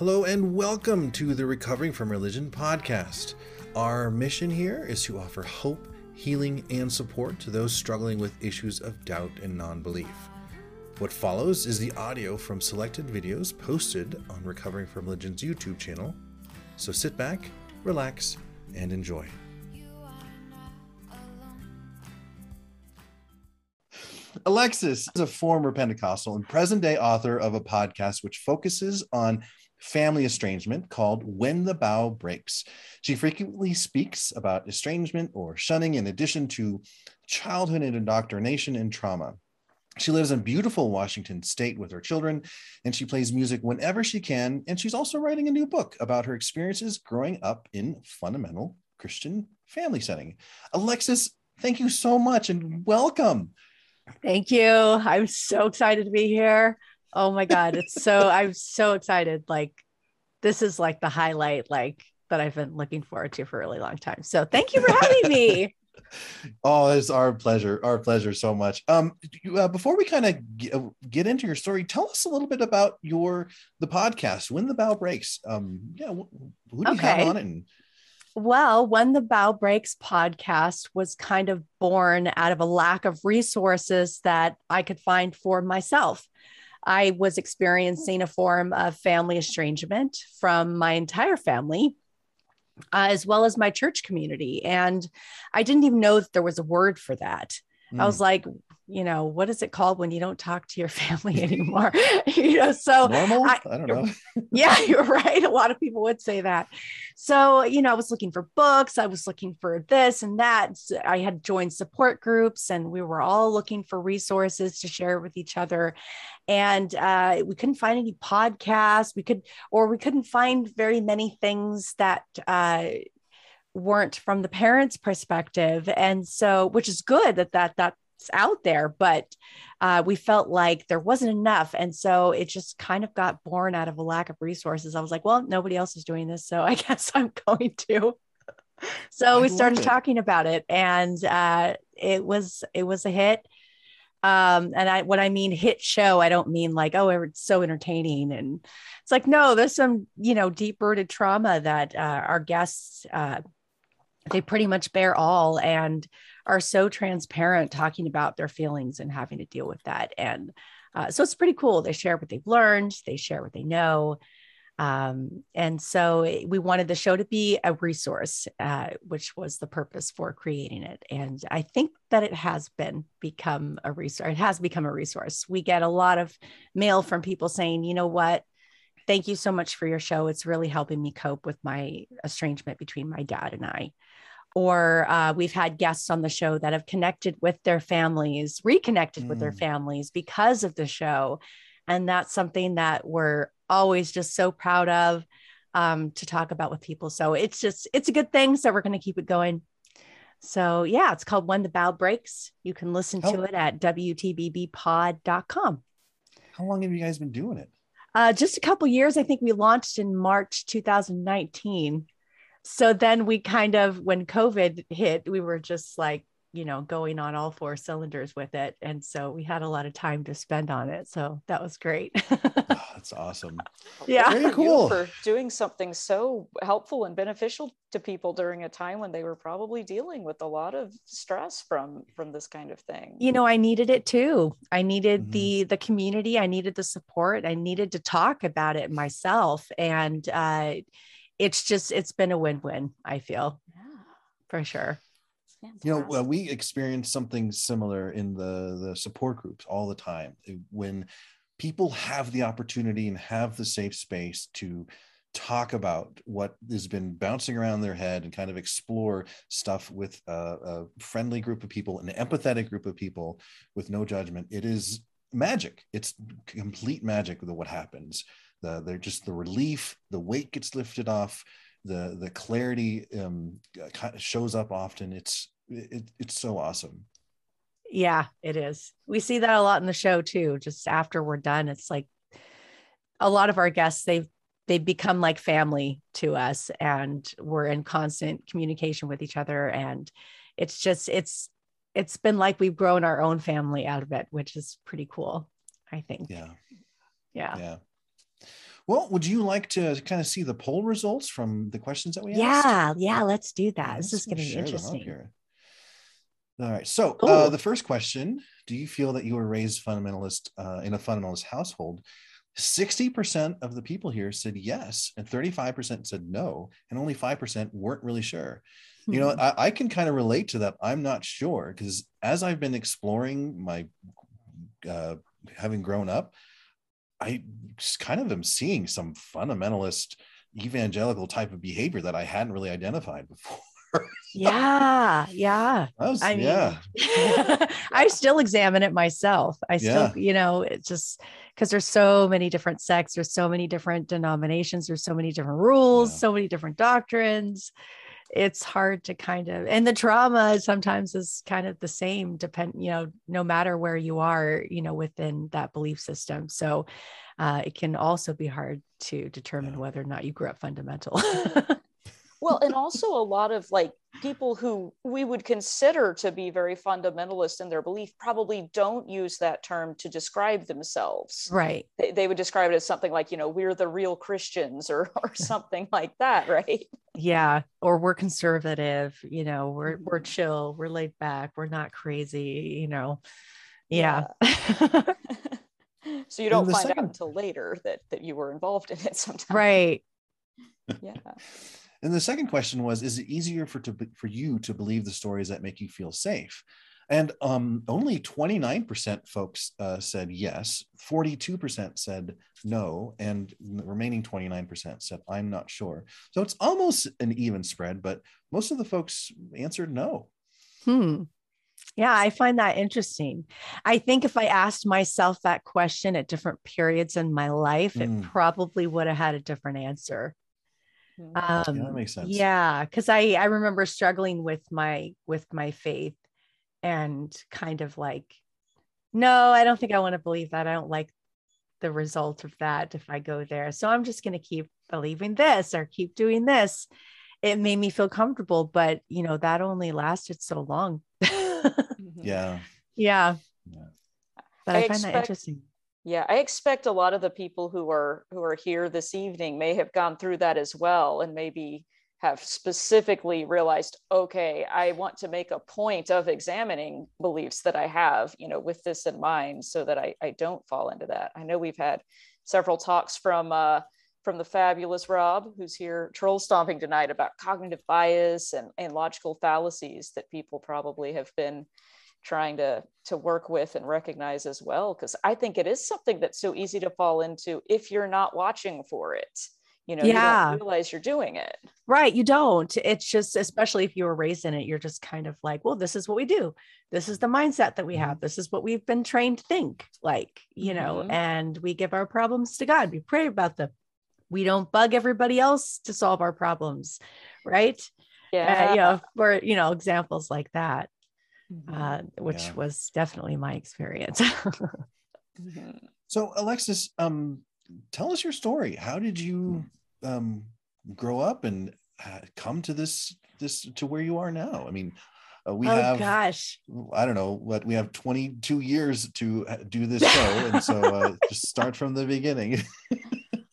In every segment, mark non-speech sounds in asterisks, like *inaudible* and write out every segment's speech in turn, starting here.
Hello and welcome to the Recovering from Religion podcast. Our mission here is to offer hope, healing, and support to those struggling with issues of doubt and non belief. What follows is the audio from selected videos posted on Recovering from Religion's YouTube channel. So sit back, relax, and enjoy. Alexis is a former Pentecostal and present day author of a podcast which focuses on family estrangement called When the Bough Breaks. She frequently speaks about estrangement or shunning in addition to childhood and indoctrination and trauma. She lives in beautiful Washington state with her children, and she plays music whenever she can. And she's also writing a new book about her experiences growing up in fundamental Christian family setting. Alexis, thank you so much and welcome. Thank you. I'm so excited to be here. Oh my God. It's so, *laughs* I'm so excited. Like, this is like the highlight, like, that I've been looking forward to for a really long time. So thank you for having me. *laughs* oh, it's our pleasure. Our pleasure so much. Um, uh, before we kind of get, uh, get, into your story, tell us a little bit about your the podcast. When the Bough breaks. Um, yeah, who do you okay. have on it? And- well, when the Bough breaks podcast was kind of born out of a lack of resources that I could find for myself. I was experiencing a form of family estrangement from my entire family, uh, as well as my church community. And I didn't even know that there was a word for that. Mm. I was mm. like, you know, what is it called when you don't talk to your *laughs* family anymore? *laughs* you know, so normal. I, I don't know. *laughs* yeah, you're right. A lot of people would say that. So, you know, I was looking for books, I was looking for this and that. I had joined support groups and we were all looking for resources to share with each other. And uh, we couldn't find any podcasts. We could, or we couldn't find very many things that uh, weren't from the parents' perspective. And so, which is good that that that out there, but uh, we felt like there wasn't enough. And so it just kind of got born out of a lack of resources. I was like, well, nobody else is doing this. So I *laughs* guess I'm going to. *laughs* so I we started talking about it and uh, it was, it was a hit. Um, and I, when I mean hit show, I don't mean like, oh, it's so entertaining. And it's like, no, there's some, you know, deep rooted trauma that uh, our guests, uh, they pretty much bear all. And are so transparent talking about their feelings and having to deal with that. And uh, so it's pretty cool. They share what they've learned, they share what they know. Um, and so we wanted the show to be a resource, uh, which was the purpose for creating it. And I think that it has been become a resource. It has become a resource. We get a lot of mail from people saying, you know what? Thank you so much for your show. It's really helping me cope with my estrangement between my dad and I or uh, we've had guests on the show that have connected with their families, reconnected mm. with their mm. families because of the show. And that's something that we're always just so proud of um, to talk about with people. So it's just, it's a good thing. So we're going to keep it going. So yeah, it's called When the Bough Breaks. You can listen to it at WTBBpod.com. How long have you guys been doing it? Uh, just a couple years. I think we launched in March 2019 so then we kind of when covid hit we were just like you know going on all four cylinders with it. And so we had a lot of time to spend on it. So that was great. Oh, *laughs* that's awesome. Yeah. very cool. for doing something so helpful and beneficial to people during a time when they were probably dealing with a lot of stress from from this kind of thing. You know i needed it too. I needed mm-hmm. the the community. I needed the support. I needed to talk about it myself. And uh it's just it's been a win-win i feel yeah. for sure. You know well, we experience something similar in the the support groups all the time. When people have the opportunity and have the safe space to talk about what has been bouncing around their head and kind of explore stuff with a, a friendly group of people an empathetic group of people with no judgment it is magic. It's complete magic with what happens the they're just the relief the weight gets lifted off the the clarity um, shows up often. It's it, it's so awesome. Yeah it is. We see that a lot in the show too just after we're done. It's like a lot of our guests they've they've become like family to us and we're in constant communication with each other. And it's just it's it's been like we've grown our own family out of it which is pretty cool i think. Yeah. Yeah. Yeah Well, would you like to kind of see the poll results from the questions that we yeah, asked? Yeah, yeah, let's do that. Let's this is going to be share them up interesting. All right. So uh, the first question: Do you feel that you were raised fundamentalist uh, in a fundamentalist household? Sixty percent of the people here said yes, and thirty-five percent said no, and only five percent weren't really sure. You know, Hmm. I, I can kind of relate to that. I'm not sure because as I've been exploring my, uh, having grown up, I just kind of am seeing some fundamentalist evangelical type of behavior that I hadn't really identified before. *laughs* yeah, yeah. I was, I mean, yeah, *laughs* I still examine it myself. I still, Yeah. you know, it's just because there's so many different sects, there's so many different denominations, there's so many different rules, Yeah. so many different doctrines. It's hard to kind of, and the trauma sometimes is kind of the same, depend, you know, no matter where you are, you know, within that belief system. So uh, it can also be hard to determine Yeah. whether or not you grew up fundamental. *laughs* well and also a lot of like people who we would consider to be very fundamentalist in their belief probably don't use that term to describe themselves. Right. they, they would describe it as something like you know we're the real christians or *laughs* or something like that right? Yeah. Or we're conservative you know we're we're Mhm. chill we're laid back we're not crazy you know. Yeah, *laughs* so you don't find second- out until later that that you were involved in it *laughs* sometimes. Right. Yeah And the second question was: Is it easier for to for you to believe the stories that make you feel safe? And um, only 29% folks uh, said yes, 42% said no, and the remaining 29% said I'm not sure. So it's almost an even spread, but most of the folks answered no. hmm yeah i find that interesting i think if i asked myself that question at different periods in my life Mm. it probably would have had a different answer Um that makes sense. yeah because i i remember struggling with my with my faith and kind of like no i don't think i want to believe that i don't like the result of that if i go there so i'm just going to keep believing this or keep doing this it made me feel comfortable but you know that only lasted so long *laughs* Mhm. Yeah. yeah Yeah. but I i, find that interesting Yeah, I expect a lot of the people who are who are here this evening may have gone through that as well and maybe have specifically realized, okay, I want to make a point of examining beliefs that I have, you know, with this in mind so that I, I don't fall into that. I know we've had several talks from uh, from the fabulous Rob, who's here troll stomping tonight about cognitive bias and, and logical fallacies that people probably have been trying to to work with and recognize as well because i think it is something that's so easy to fall into if you're not watching for it. You know you Yeah. don't realize you're doing it. Right you don't. It's just especially if you were raised in it you're just kind of like well this is what we do. This is the mindset that we Mhm. have. This is what we've been trained to think like you know Mhm. and we give our problems to god. We pray about them. We don't bug everybody else to solve our problems right? Yeah uh, you know for you know examples like that Uh, which Yeah. was definitely my experience *laughs* Mhm. So Alexis, um, tell us your story. How did you um, grow up and uh, come to this this to where you are now? I mean, uh, we oh have gosh I don't know what we have 22 years to uh, do this show, and so uh, *laughs* just start from the beginning. *laughs*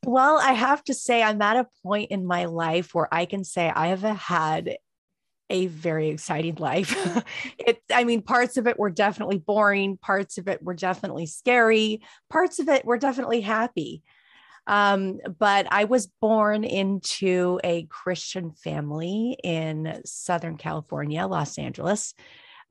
Well, I have to say, I'm at a point in my life where I can say I have had a very exciting life. *laughs* it, I mean, parts of it were definitely boring, parts of it were definitely scary, parts of it were definitely happy. Um, but I was born into a Christian family in Southern California, Los Angeles,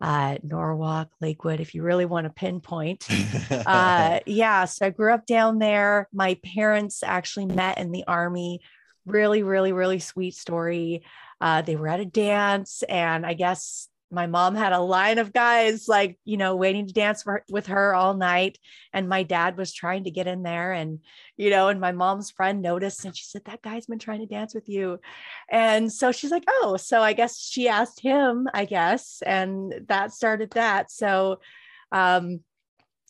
uh, Norwalk, Lakewood, if you really want to pinpoint uh *laughs* yeah so i grew up down there my parents actually met in the army really really really sweet story uh they were at a dance and i guess my mom had a line of guys like you know waiting to dance for, with her all night. And my dad was trying to get in there and you know and my mom's friend noticed and she said that guy's been trying to dance with you. And so she's like oh so i guess she asked him i guess. And that started that. So um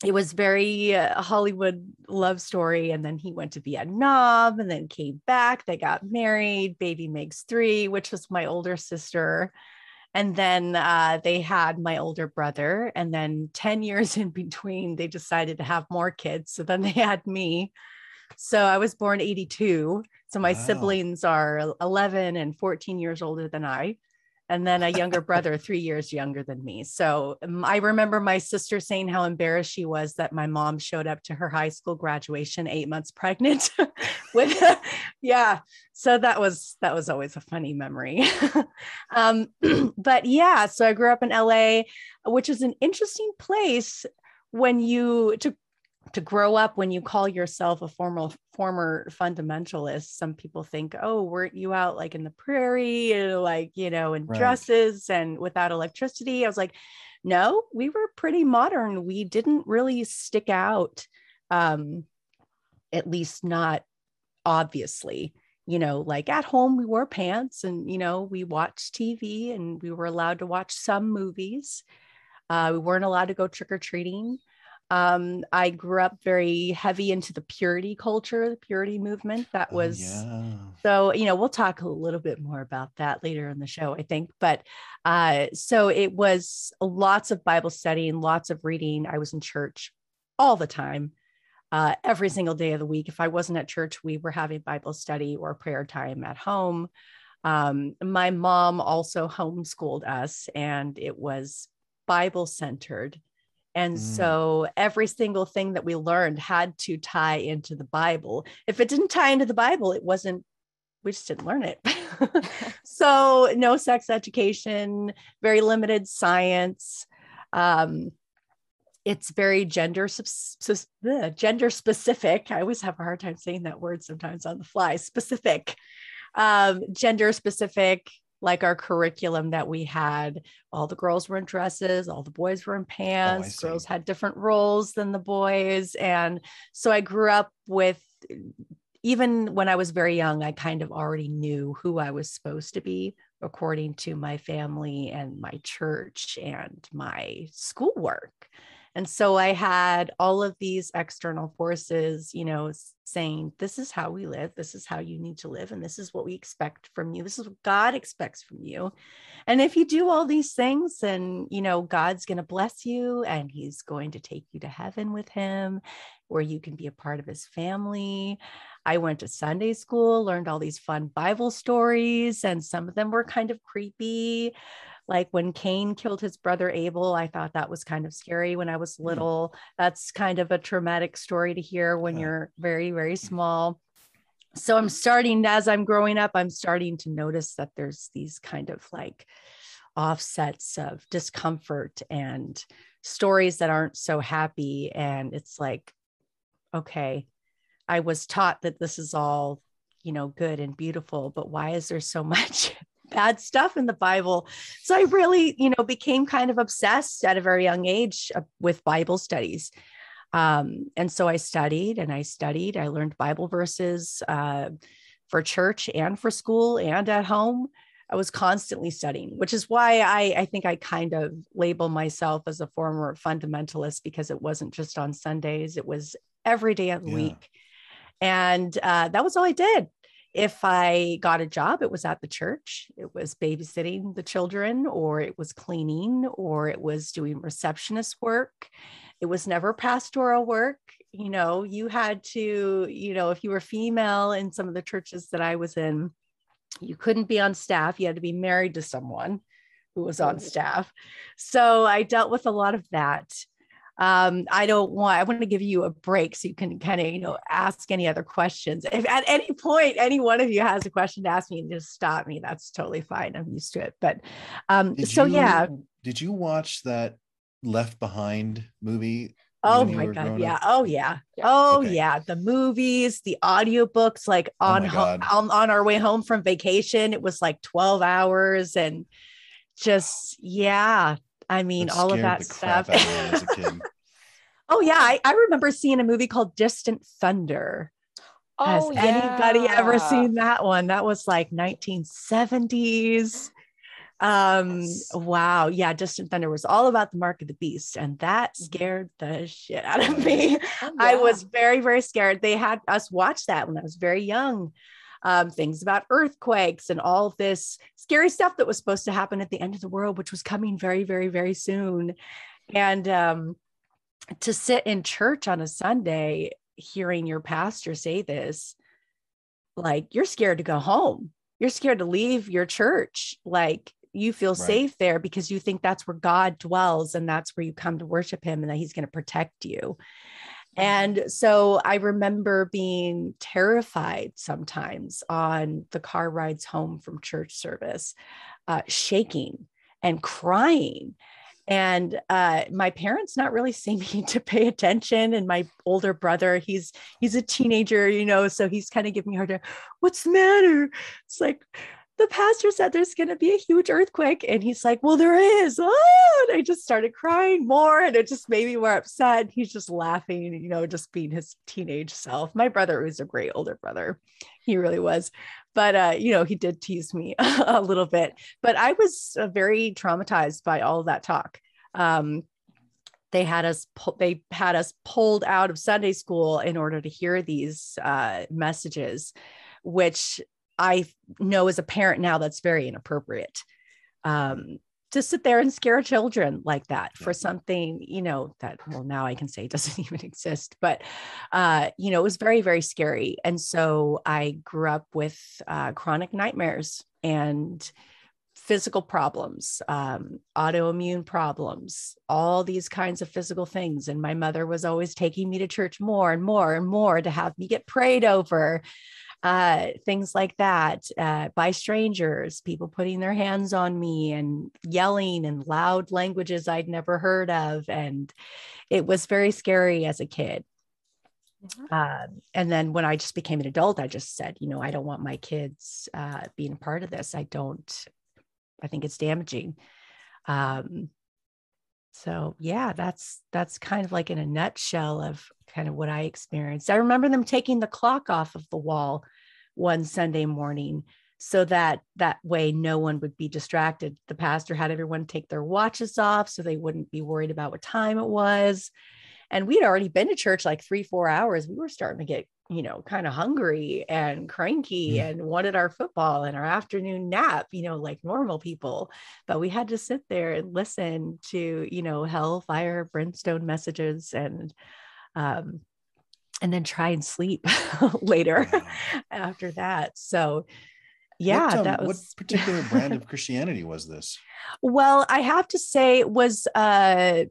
it was very uh, Hollywood love story. And then he went to Vietnam and then came back. They got married, baby makes three, which was my older sister. And then uh, they had my older brother. And then 10 *laughs* years in between, they decided to have more kids. So then they had me. So I was born 82. So my Wow. siblings are 11 and 14 years older than I. And then a younger *laughs* brother, three years younger than me. So um, I remember my sister saying how embarrassed she was that my mom showed up to her high school graduation eight months pregnant. *laughs* With *laughs* yeah, so that was that was always a funny memory. um, *clears throat* but yeah, so I grew up in LA, which is an interesting place when you to to grow up when you call yourself a formal former fundamentalist some people think oh weren't you out like in the prairie like you know in Right. dresses and without electricity? I was like no we were pretty modern. We didn't really stick out um at least not obviously. You know like at home we wore pants and you know we watched tv and we were allowed to watch some movies. Uh, we weren't allowed to go trick-or-treating um, I grew up very heavy into the purity culture, the purity movement. That Oh, was yeah. so, you know, we'll talk a little bit more about that later in the show, I think. But uh, so it was lots of Bible study and lots of reading. I was in church all the time, uh, every single day of the week. If I wasn't at church, we were having Bible study or prayer time at home. Um, my mom also homeschooled us, and it was Bible centered. And Mm. so every single thing that we learned had to tie into the Bible. If it didn't tie into the Bible, it wasn't, we just didn't learn it. *laughs* so no sex education, very limited science. Um, it's very gender subs- sus- bleh, gender specific. I always have a hard time saying that word sometimes on the fly. Specific, um, gender specific like our curriculum that we had all the girls were in dresses all the boys were in oh, pants see. girls had different roles than the boys and so i grew up with even when i was very young i kind of already knew who i was supposed to be according to my family and my church and my schoolwork and so i had all of these external forces you know saying this is how we live. This is how you need to live and this is what we expect from you. This is what god expects from you. And if you do all these things then you know god's going to bless you and he's going to take you to heaven with him where you can be a part of his family. I went to sunday school learned all these fun bible stories and some of them were kind of creepy like when Cain killed his brother Abel, I thought that was kind of scary when I was mm. little. That's kind of a traumatic story to hear when Yeah. you're very, very small. So I'm starting, as I'm growing up, I'm starting to notice that there's these kind of like offsets of discomfort and stories that aren't so happy. And it's like, okay, I was taught that this is all, you know, good and beautiful, but why is there so *laughs* much bad stuff in the Bible? So I really, you know, became kind of obsessed at a very young age uh, with Bible studies. Um, and so I studied and I studied. I learned Bible verses uh, for church and for school and at home. I was constantly studying, which is why I, I think I kind of label myself as a former fundamentalist because it wasn't just on Sundays, it was every day of the Yeah. week. And uh, that was all I did. If I got a job, it was at the church, it was babysitting the children, or it was cleaning, or it was doing receptionist work. It was never pastoral work. You know, you had to, you know, if you were female in some of the churches that I was in, you couldn't be on staff. You had to be married to someone who was on Oh. staff. So I dealt with a lot of that. Um, I don't want, I want to give you a break so you can kind of, you know, ask any other questions. If at any point any one of you has a question to ask me, just stop me. That's totally fine. I'm used to it. But um, Did so you- yeah. Did you watch that Left Behind movie? Oh my God. Yeah. up? Oh yeah. Yeah. Oh Okay. yeah. The movies, the audiobooks, like Oh on, my ho- on on our way home from vacation, it was like 12 hours and just yeah. I mean, all of that stuff. of me as a kid. *laughs* oh yeah. I, I remember seeing a movie called Distant Thunder. Oh, Has Oh, anybody ever seen that one? That was like 1970s. Um, Yes. wow. Yeah, Distant Thunder was all about the mark of the beast, and that Mhm. scared the shit out of me. Oh, I was very, very scared. They had us watch that when I was very young. Um, things about earthquakes and all of this scary stuff that was supposed to happen at the end of the world, which was coming very, very, very soon. And um, to sit in church on a Sunday hearing your pastor say this like you're scared to go home you're scared to leave your church like you feel right. safe there because you think that's where god dwells and that's where you come to worship him and that he's going to protect you and so I remember being terrified sometimes on the car rides home from church service, uh, shaking and crying. And uh, my parents not really *laughs* seeming to pay attention. And my older brother he's he's a teenager you know so he's kind of giving me hard time. What's the matter? It's like the pastor said there's going to be a huge earthquake and he's like well there is. Oh! and i just started crying more and it just made me more upset. He's just laughing you know just being his teenage self. My brother was a great older brother. He really was. But uh, you know he did tease me *laughs* a little bit. But i was uh, very traumatized by all that talk. Um, they had us they had us pulled out of sunday school in order to hear these uh, messages which i know as a parent now that's very inappropriate um, to sit there and scare children like that for something you know that well now i can say *laughs* doesn't even exist but uh you know it was very very scary. And so i grew up with uh, chronic nightmares and physical problems um, autoimmune problems all these kinds of physical things. And my mother was always taking me to church more and more and more to have me get prayed over uh, things like that uh, by strangers, people putting their hands on me and yelling in loud languages I'd never heard of. And it was very scary as a kid. Mm-hmm. Um, and then when I just became an adult, I just said, you know, I don't want my kids uh, being a part of this. I don't, I think it's damaging. Um, so yeah, that's that's kind of like in a nutshell of kind of what I experienced. I remember them taking the clock off of the wall one Sunday morning so that that way no one would be distracted. The pastor had everyone take their watches off so they wouldn't be worried about what time it was. And we'd already been to church like three, four hours. We were starting to get, you know, kind of hungry and cranky mm. and wanted our football and our afternoon nap, you know, like normal people. But we had to sit there and listen to, you know, hellfire, brimstone messages and um, and then try and sleep *laughs* later *laughs* after that. So, yeah, what, um, that was what particular *laughs* brand of Christianity was this? Well, I have to say it was uh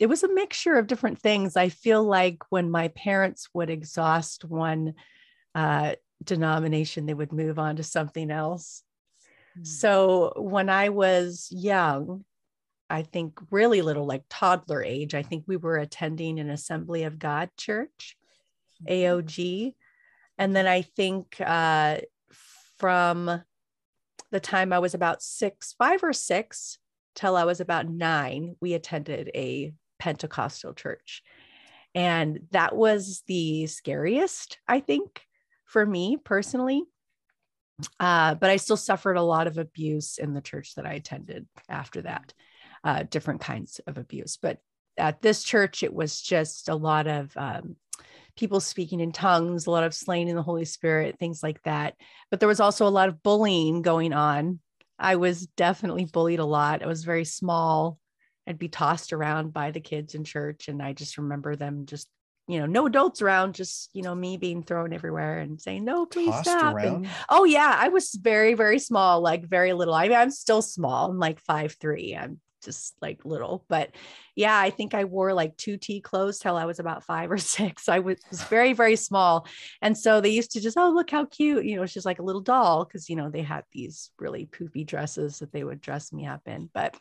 it was a mixture of different things. I feel like when my parents would exhaust one uh denomination, they would move on to something else. Mm. So when I was young, I think really little, like toddler age, I think we were attending an Assembly of God church. AOG. And then I think uh, from the time I was about six, five or six, till I was about nine, we attended a Pentecostal church. And that was the scariest, I think, for me personally. Uh, but I still suffered a lot of abuse in the church that I attended after that, uh, different kinds of abuse. But at this church, it was just a lot of um, people speaking in tongues, a lot of slaying in the Holy Spirit, things like that. But there was also a lot of bullying going on. I was definitely bullied a lot. I was very small. I'd be tossed around by the kids in church. And I just remember them just, you know, no adults around, just, you know, me being thrown everywhere and saying, no, please tossed stop. And, oh, yeah. I was very, very small, like very little. I mean, I'm still small. I'm like five, three. I'm just like little. But yeah, I think I wore like two T clothes till I was about five or *laughs* six. I was, was very, very small. And so they used to just, oh, look how cute. You know, she's like a little doll because, you know, they had these really poofy dresses that they would dress me up in. But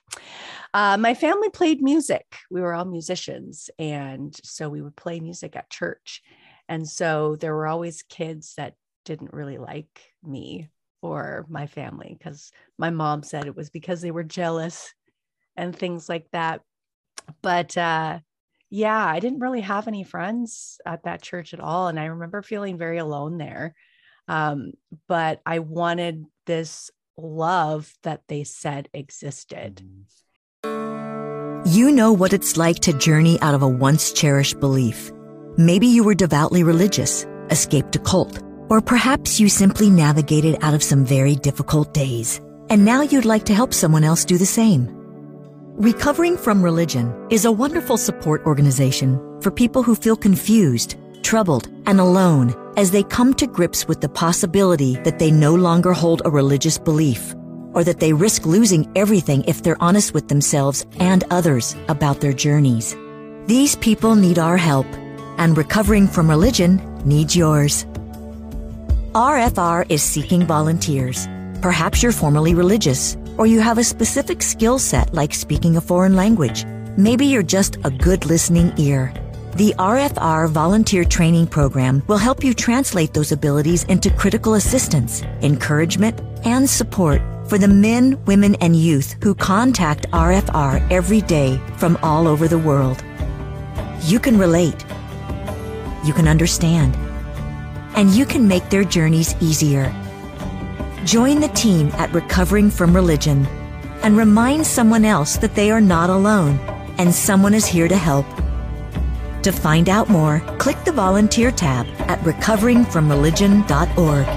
uh, my family played music. We were all musicians. And so we would play music at church. And so there were always kids that didn't really like me or my family because my mom said it was because they were jealous and things like that. But uh, yeah, I didn't really have any friends at that church at all. And I remember feeling very alone there. Um, but I wanted this love that they said existed. You know what it's like to journey out of a once cherished belief. Maybe you were devoutly religious, escaped a cult, or perhaps you simply navigated out of some very difficult days. And now you'd like to help someone else do the same. Recovering from Religion is a wonderful support organization for people who feel confused, troubled, and alone as they come to grips with the possibility that they no longer hold a religious belief or that they risk losing everything if they're honest with themselves and others about their journeys. These people need our help, and recovering from religion needs yours. RFR is seeking volunteers. Perhaps you're formerly religious, or you have a specific skill set like speaking a foreign language. Maybe you're just a good listening ear. The RFR Volunteer Training Program will help you translate those abilities into critical assistance, encouragement, and support for the men, women, and youth who contact RFR every day from all over the world. You can relate. You can understand. And you can make their journeys easier. Join the team at Recovering from Religion and remind someone else that they are not alone and someone is here to help. To find out more, click the volunteer tab at recoveringfromreligion.org.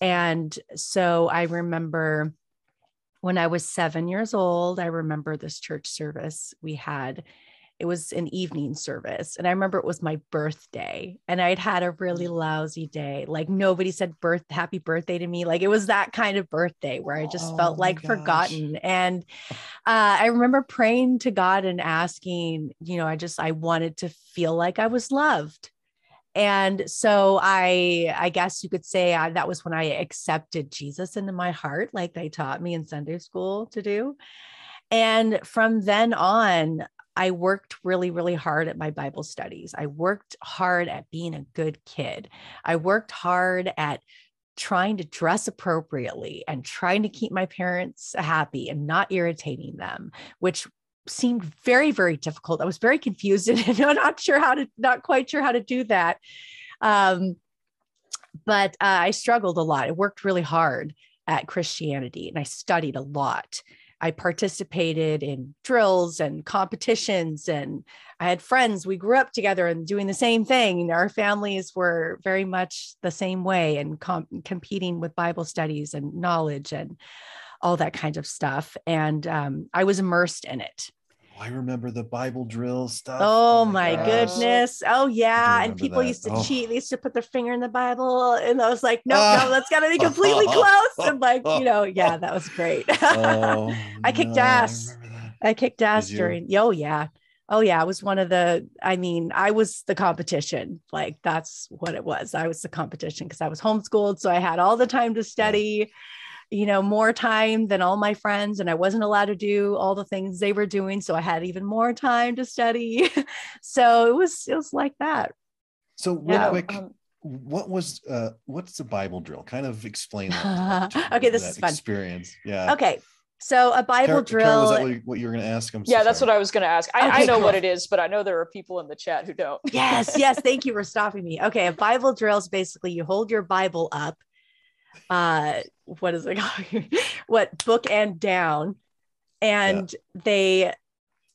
And so I remember when I was seven years old, I remember this church service we had. It was an evening service. And I remember it was my birthday and I'd had a really mm. lousy day. Like nobody said birth happy birthday to me. Like it was that kind of birthday where I just oh felt like gosh. forgotten. And uh, I remember praying to God and asking, you know, I just, I wanted to feel like I was loved and so i i guess you could say I, that was when i accepted jesus into my heart like they taught me in sunday school to do. And from then on i worked really really hard at my bible studies. I worked hard at being a good kid. I worked hard at trying to dress appropriately and trying to keep my parents happy and not irritating them which seemed very very difficult. I was very confused *laughs* and not sure how to not quite sure how to do that. Um, but uh, i struggled a lot. I worked really hard at christianity and i studied a lot. I participated in drills and competitions and i had friends. We grew up together and doing the same thing. Our families were very much the same way and com- competing with bible studies and knowledge and all that kind of stuff. And um, I was immersed in it. I remember the Bible drill stuff. Oh, oh my, goodness. Oh yeah. And people that. used to oh. cheat. They used to put their finger in the Bible. And I was like, no, uh, no, that's gotta be completely *laughs* close. And like, you know, yeah, that was great. *laughs* oh, *laughs* I kicked no, ass. I, I kicked ass during oh yeah. Oh yeah, I was one of the I mean, I was the competition. Like that's what it was. I was the competition because I was homeschooled. So I had all the time to study. Yeah you know, more time than all my friends, and I wasn't allowed to do all the things they were doing. So I had even more time to study. *laughs* so it was it was like that. So real yeah. quick, um, what was uh what's the Bible drill? Kind of explain that. *laughs* okay, this is fun experience. Yeah. Okay. So a Bible Car- drill. Carol, was that what you were going to ask? I'm yeah, that's what I was going to ask. I, okay, I know cool. what it is, but I know there are people in the chat who don't. yes, yes. *laughs* Thank you for stopping me. Okay, a Bible drill is basically you hold your Bible up uh what is it called? *laughs* what book and down. And yeah. they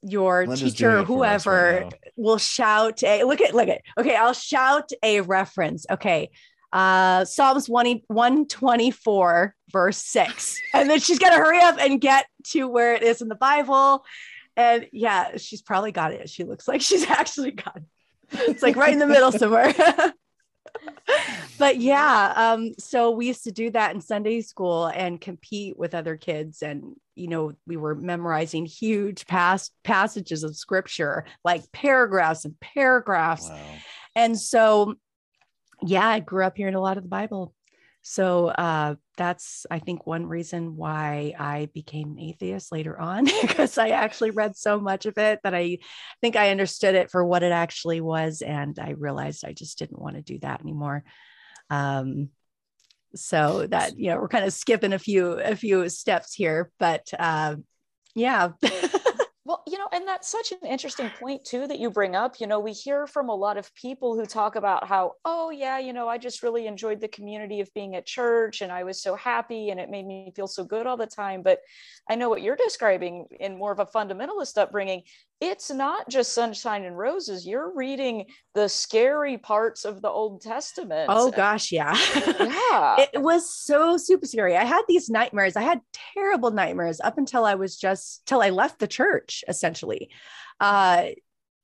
your Linda's teacher or whoever right will shout a look at look at okay i'll shout a reference. Okay uh psalms 1 124 verse 6 and then she's got to hurry up and get to where it is in the bible. And yeah she's probably got it. She looks like she's *laughs* actually got it. It's like right in the middle *laughs* somewhere but yeah, um, so we used to do that in Sunday school and compete with other kids. And, you know, we were memorizing huge past passages of scripture, like paragraphs and paragraphs. Wow. And so, yeah, I grew up hearing a lot of the Bible. So uh, that's, I think, one reason why I became an atheist later on, *laughs* because I actually read so much of it that I think I understood it for what it actually was. And I realized I just didn't want to do that anymore. Um, so that, you know, we're kind of skipping a few, a few steps here, but uh, yeah. *laughs* Well, you know, and that's such an interesting point too that you bring up. You know, we hear from a lot of people who talk about how, oh, yeah, you know, I just really enjoyed the community of being at church and I was so happy and it made me feel so good all the time. But I know what you're describing in more of a fundamentalist upbringing, it's not just sunshine and roses. You're reading the scary parts of the Old Testament. Oh gosh, yeah. *laughs* Yeah. it was so super scary. I had these nightmares. I had terrible nightmares up until I was just till I left the church, essentially. Uh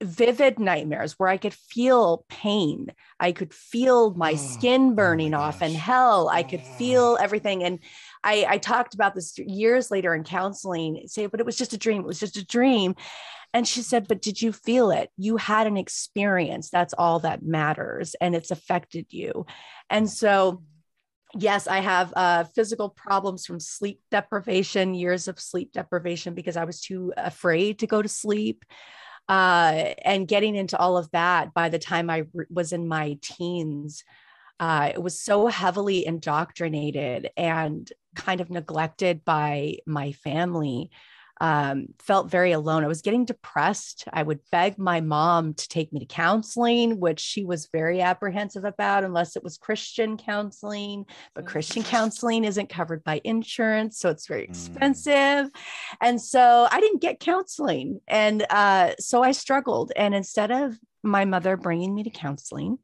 vivid nightmares where I could feel pain. I could feel my Oh, skin oh burning my off and hell. I could feel everything. And I, I talked about this years later in counseling, say, but it was just a dream. It was just a dream. And she said, but did you feel it? You had an experience. That's all that matters. And it's affected you. And so, yes, I have uh, physical problems from sleep deprivation, years of sleep deprivation because I was too afraid to go to sleep uh, and getting into all of that by the time I re- was in my teens, uh, it was so heavily indoctrinated and kind of neglected by my family. Um, felt very alone. I was getting depressed. I would beg my mom to take me to counseling, which she was very apprehensive about, unless it was Christian counseling. But Christian counseling isn't covered by insurance, so it's very Mm. expensive. And so I didn't get counseling. And uh, so I struggled. And instead of my mother bringing me to counseling,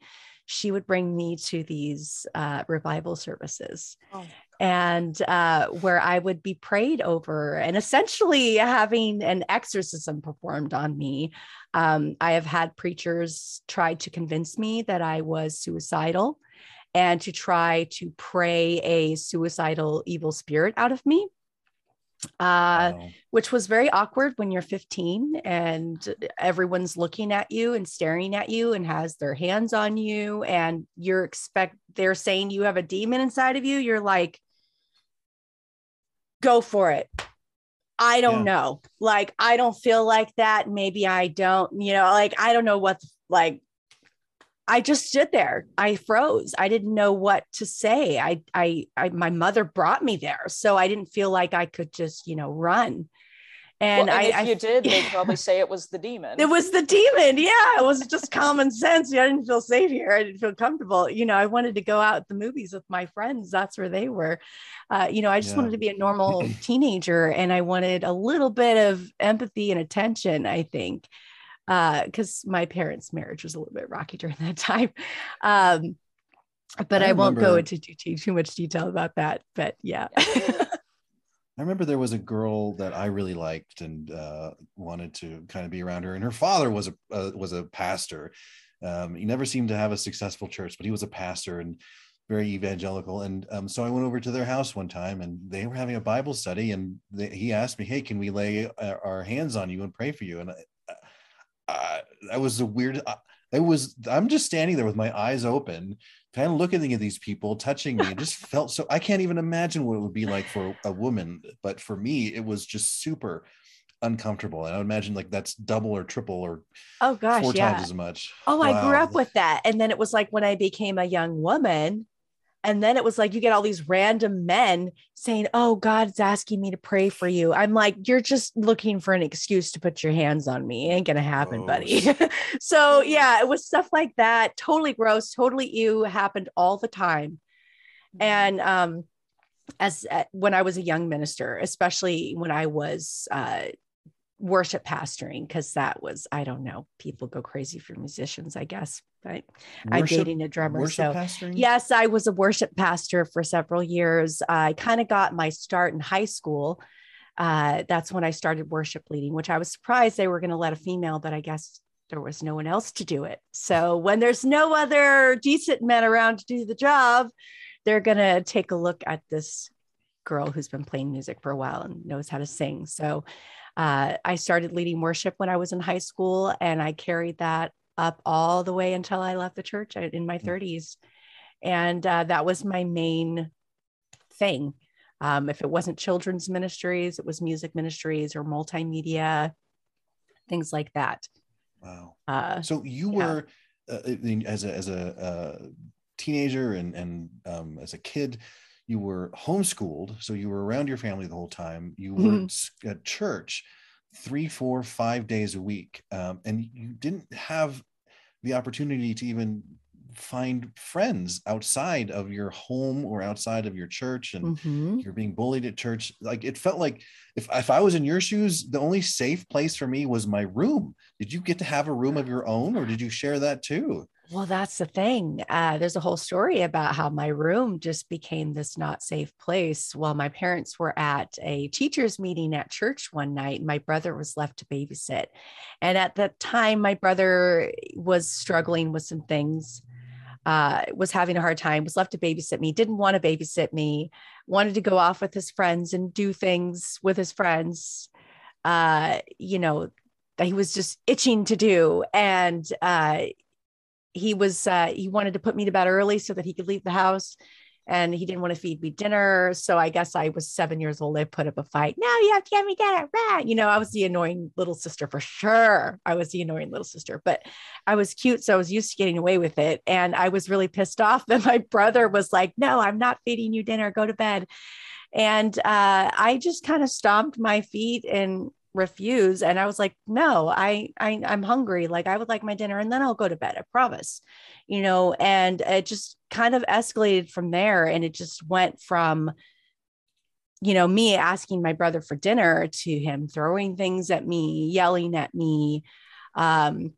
she would bring me to these uh, revival services Oh. and uh, where I would be prayed over and essentially having an exorcism performed on me. Um, I have had preachers try to convince me that I was suicidal and to try to pray a suicidal evil spirit out of me. Uh, Wow. which was very awkward when you're 15 and everyone's looking at you and staring at you and has their hands on you and you're expect they're saying you have a demon inside of you you're like go for it i don't Yeah. know like i don't feel like that maybe i don't you know like i don't know what like I just stood there. I froze. I didn't know what to say. I, I, I, my mother brought me there, so I didn't feel like I could just, you know, run. And, Well, I, if I you did, they'd *laughs* probably say it was the demon. it was the demon. Yeah, it was just common sense. Yeah, I didn't feel safe here. I didn't feel comfortable. You know, I wanted to go out at the movies with my friends. That's where they were. Uh, you know, I just Yeah. wanted to be a normal *clears throat* teenager, and I wanted a little bit of empathy and attention. I think because my parents' marriage was a little bit rocky during that *laughs* time. Um, but I I, won't go into too, too, much detail about that. But yeah. *laughs* I remember there was a girl that I really liked and uh, wanted to kind of be around her, and her father was a uh, was a pastor. Um, he never seemed to have a successful church, but he was a pastor and very evangelical. And um, so I went over to their house one time, and they were having a Bible study, and they, he asked me, "Hey, can we lay uh, our hands on you and pray for you?" And I, uh, that was a weird. Uh, it was. I'm just standing there with my eyes open, kind of looking at these people touching me. It just *laughs* felt so. I can't even imagine what it would be like for a woman, but for me, it was just super uncomfortable. And I would imagine like that's double or triple or oh gosh, four yeah. times as much. Oh, I grew up with that. And then it was like when I became a young woman, and then it was like you get all these random men saying, Oh, God's asking me to pray for you. I'm like, You're just looking for an excuse to put your hands on me. It ain't gonna happen, buddy. *laughs* so yeah, it was stuff like that. Totally gross, totally ew, happened all the time. And um as uh, when I was a young minister, especially when I was uh worship pastoring, because that was, I don't know, people go crazy for musicians, I guess. But I'm dating a drummer. So pastoring? yes, I was a worship pastor for several years. I kind of got my start in high school. Uh, that's when I started worship leading, which I was surprised they were going to let a female, but I guess there was no one else to do it. So when there's no other decent men around to do the job, they're going to take a look at this girl who's been playing music for a while and knows how to sing. So uh, I started leading worship when I was in high school, and I carried that up all the way until I left the church in my Mm. 30s. And uh, that was my main thing. Um, if it wasn't children's ministries, it was music ministries or multimedia, things like that. Wow. Uh, So you yeah. were uh, as a as a uh, teenager and and um, as a kid, you were homeschooled, so you were around your family the whole time. You were Mhm. s- at church three, four, five days a week, um, and you didn't have the opportunity to even find friends outside of your home or outside of your church and Mhm. you're being bullied at church like it felt like if, if i was in your shoes the only safe place for me was my room did you get to have a room of *sighs* your own or did you share that too Well, that's the thing. Uh, there's a whole story about how my room just became this not safe place while my parents were at a teachers' meeting at church one night. My brother was left to babysit. And at that time, my brother was struggling with some things, uh, was having a hard time, was left to babysit me, didn't want to babysit me, wanted to go off with his friends and do things with his friends. Uh, you know, that he was just itching to do. And uh, he was uh, he wanted to put me to bed early so that he could leave the house and he didn't want to feed me dinner. So i guess i was seven years old. I put up a fight now you have to get me dinner rah. you know i was the annoying little sister for sure. I was the annoying little sister but i was cute so i was used to getting away with it. And i was really pissed off *laughs* that my brother was like no i'm not feeding you dinner. Go to bed. And uh, i just kind of stomped my feet and refuse and i was like no I, I i'm hungry like i would like my dinner and then i'll go to bed i promise you know and it just kind of escalated from there and it just went from you know me asking my brother for dinner to him throwing things at me yelling at me um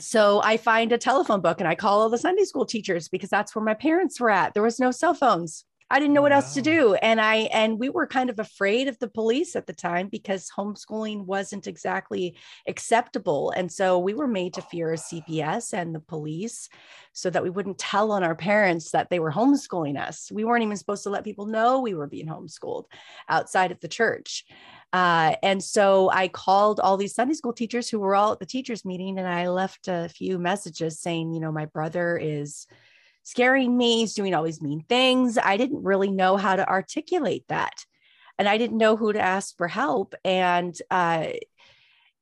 so I find a telephone book and I call all the Sunday school teachers because that's where my parents were at. There was no cell phones. I didn't know what else to do. And I and we were kind of afraid of the police at the time because homeschooling wasn't exactly acceptable. And so we were made to fear CPS and the police so that we wouldn't tell on our parents that they were homeschooling us. We weren't even supposed to let people know we were being homeschooled outside of the church. Uh, and so I called all these Sunday school teachers who were all at the teachers meeting, and I left a few messages saying, you know, my brother is scaring me. He's doing all these mean things. I didn't really know how to articulate that. And I didn't know who to ask for help. And uh,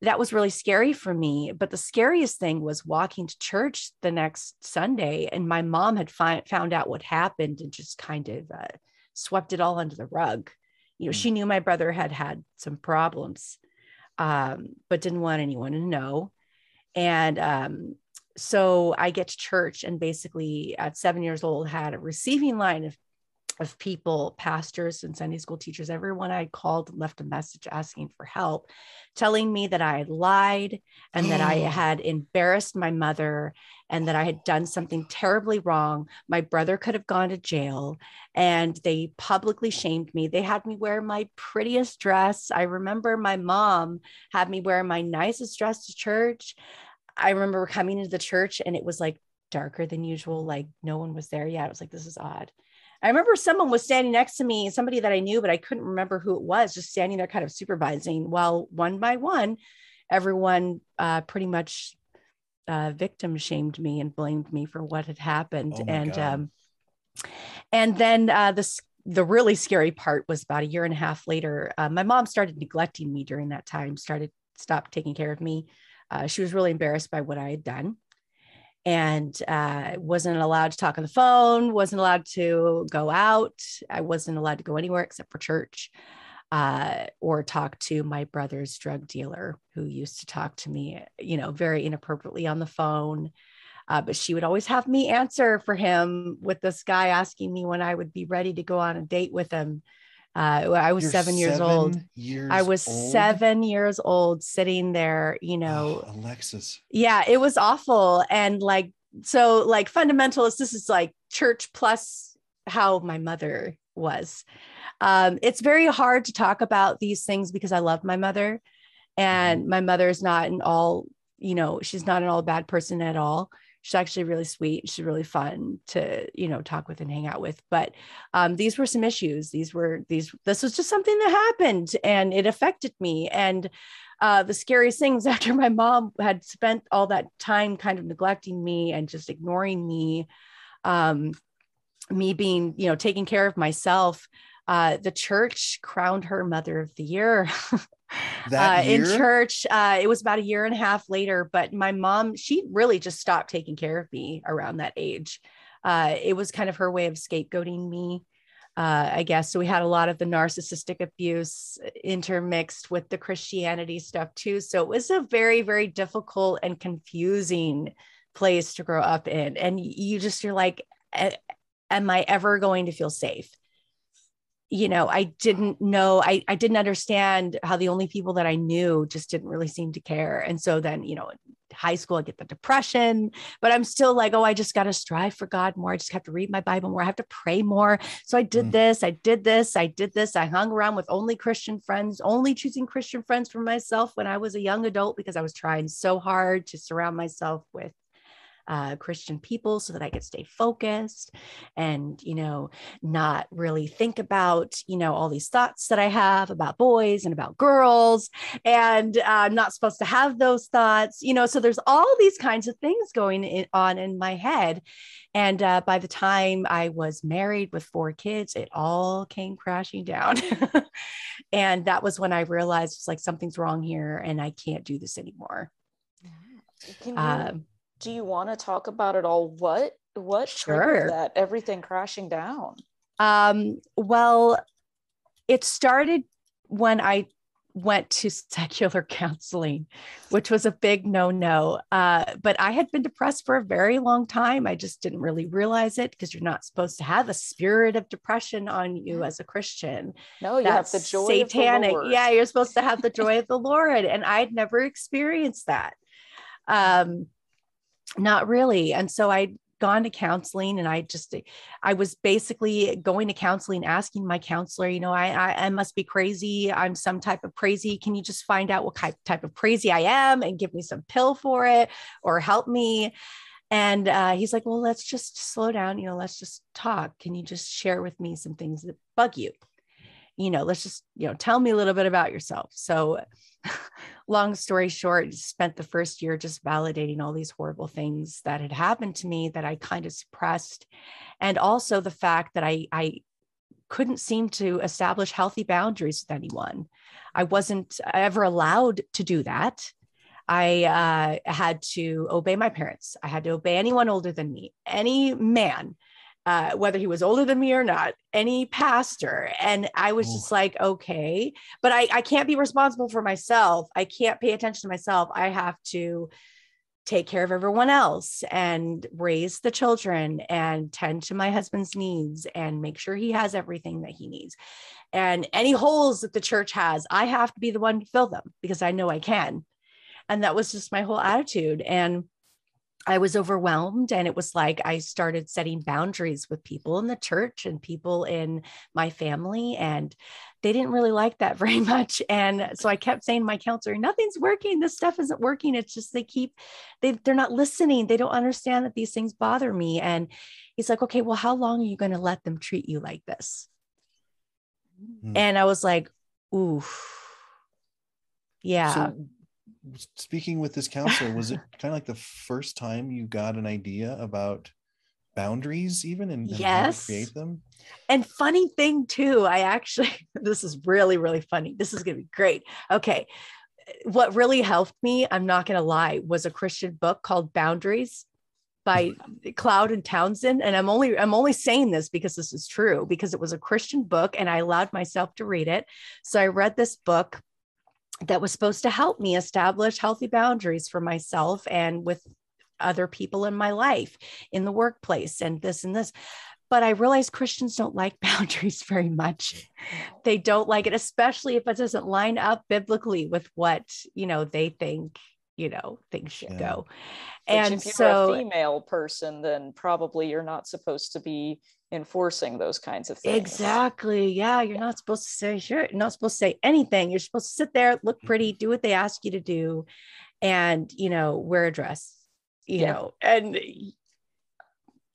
that was really scary for me. But the scariest thing was walking to church the next Sunday, and my mom had fi- found out what happened and just kind of uh, swept it all under the rug. You know, Mm. she knew my brother had had some problems, um, but didn't want anyone to know. And um, so I get to church and basically at seven years old had a receiving line of of people, pastors and Sunday school teachers, everyone I called left a message asking for help, telling me that I had lied and that I oh. had embarrassed my mother and that I had done something terribly wrong. My brother could have gone to jail and they publicly shamed me. They had me wear my prettiest dress. I remember my mom had me wear my nicest dress to church. I remember coming into the church and it was like darker than usual, like no one was there yet. I was like, this is odd. I remember someone was standing next to me, somebody that I knew, but I couldn't remember who it was, just standing there kind of supervising. While one by one, everyone uh, pretty much uh, victim shamed me and blamed me for what had happened. Oh and um, and then uh, this the really scary part was about a year and a half later. Uh, my mom started neglecting me during that time. Started stopped taking care of me. Uh, she was really embarrassed by what I had done and uh, wasn't allowed to talk on the phone, wasn't allowed to go out. I wasn't allowed to go anywhere except for church uh, or talk to my brother's drug dealer who used to talk to me, you know, very inappropriately on the phone. Uh, but she would always have me answer for him with this guy asking me when I would be ready to go on a date with him. Uh, I was You're seven years old. years I was old? seven years old sitting there, you know, Oh, Alexis. yeah it was awful and like so like fundamentalist this is like church plus how my mother was um it's very hard to talk about these things because i love my mother and my mother is not an all you know she's not an all bad person at all she's actually really sweet she's really fun to you know talk with and hang out with but um these were some issues these were these this was just something that happened and it affected me and uh, the scariest things *laughs* after my mom had spent all that time kind of neglecting me and just ignoring me, um, me being, you know, taking care of myself. Uh, the church crowned her Mother of the Year. *laughs* That uh, year? in church. Uh, it was about a year and a half later, but my mom, she really just stopped taking care of me around that age. Uh, it was kind of her way of scapegoating me, uh, I guess. So we had a lot of the narcissistic abuse intermixed with the Christianity stuff too. So it was a very, very difficult and confusing place to grow up in and you just you're like am i ever going to feel safe you know i didn't know I, I didn't understand how the only people that i knew just didn't really seem to care. And so then you know high school i get the depression but i'm still like oh i just got to strive for god more. I just have to read my bible more. I have to pray more. So i did mm. this i did this i did this. I hung around with only christian friends only choosing christian friends for myself when i was a young adult because i was trying so hard to surround myself with uh, Christian people so that I could stay focused and, you know, not really think about, you know, all these thoughts that I have about boys and about girls. And uh, I'm not supposed to have those thoughts, you know. So there's all these kinds of things going in, on in my head. And uh, by the time I was married with four kids, it all came crashing down. *laughs* and that was when I realized it's like something's wrong here and I can't do this anymore. Can um, do you want to talk about it all? What what sure. that everything crashing down? Um, well, it started when I went to *laughs* secular counseling, which was a big no no. Uh, but I had been depressed for a very long time. I just didn't really realize it because you're not supposed to have a spirit of depression on you as a Christian. No, you That's have the joy of the satanic. Yeah, you're supposed to have the joy of the Lord, and I'd never experienced that. Um, not really. And so I'd gone to counseling and I just, I was basically going to counseling, asking my counselor, you know, I, I, I must be crazy. I'm some type of crazy. Can you just find out what type of crazy I am and give me some pill for it or help me? And uh, he's like, well, let's just slow down. You know, let's just talk. Can you just share with me some things that bug you? You know, let's just, you know, tell me a little bit about yourself. So long story short, spent the first year just validating all these horrible things that had happened to me that I kind of suppressed. And also the fact that I, I couldn't seem to establish healthy boundaries with anyone. I wasn't ever allowed to do that. I uh, had to obey my parents. I had to obey anyone older than me, any man uh, whether he was older than me or not, any pastor. And I was just like, okay, but I, I can't be responsible for myself. I can't pay attention to myself. I have to take care of everyone else and raise the children and tend to my husband's needs and make sure he has everything that he needs. And any holes that the church has, I have to be the one to fill them because I know I can. And that was just my whole attitude. And I was overwhelmed. And it was like I started setting boundaries with people in the church and people in my family. And they didn't really like that *laughs* very much. And so I kept saying to my counselor, nothing's working. This stuff isn't working. It's just they keep, they, they're not listening. They don't understand that these things bother me. And he's like, okay, well, how long are you going to let them treat you like this? Mm-hmm. And I was like, ooh. Yeah. So speaking with this counselor, was it *laughs* kind of like the first time you got an idea about boundaries even and, and yes. create them? And funny thing too, I actually *laughs* this is really, really funny. This is gonna be great. Okay. What really helped me, I'm not gonna lie, was a Christian book called Boundaries by *laughs* Cloud and Townsend. And I'm only I'm only saying this because this is true, because it was a Christian book and I allowed myself to read it. So I read this book that was supposed to help me establish healthy boundaries for myself and with other people in my life in the workplace and this and this. But i realize christians don't like *laughs* boundaries very much. They don't like it especially if it doesn't line up biblically with what you know they think you know things should yeah. go. Which and if you're so a female person then probably you're not supposed to be enforcing those kinds of things. Exactly. Yeah. You're not supposed to say, sure, you're not supposed to say anything. You're supposed to sit there, look pretty, mm-hmm. do what they ask you to do, and, you know, wear a dress, you yeah. know, and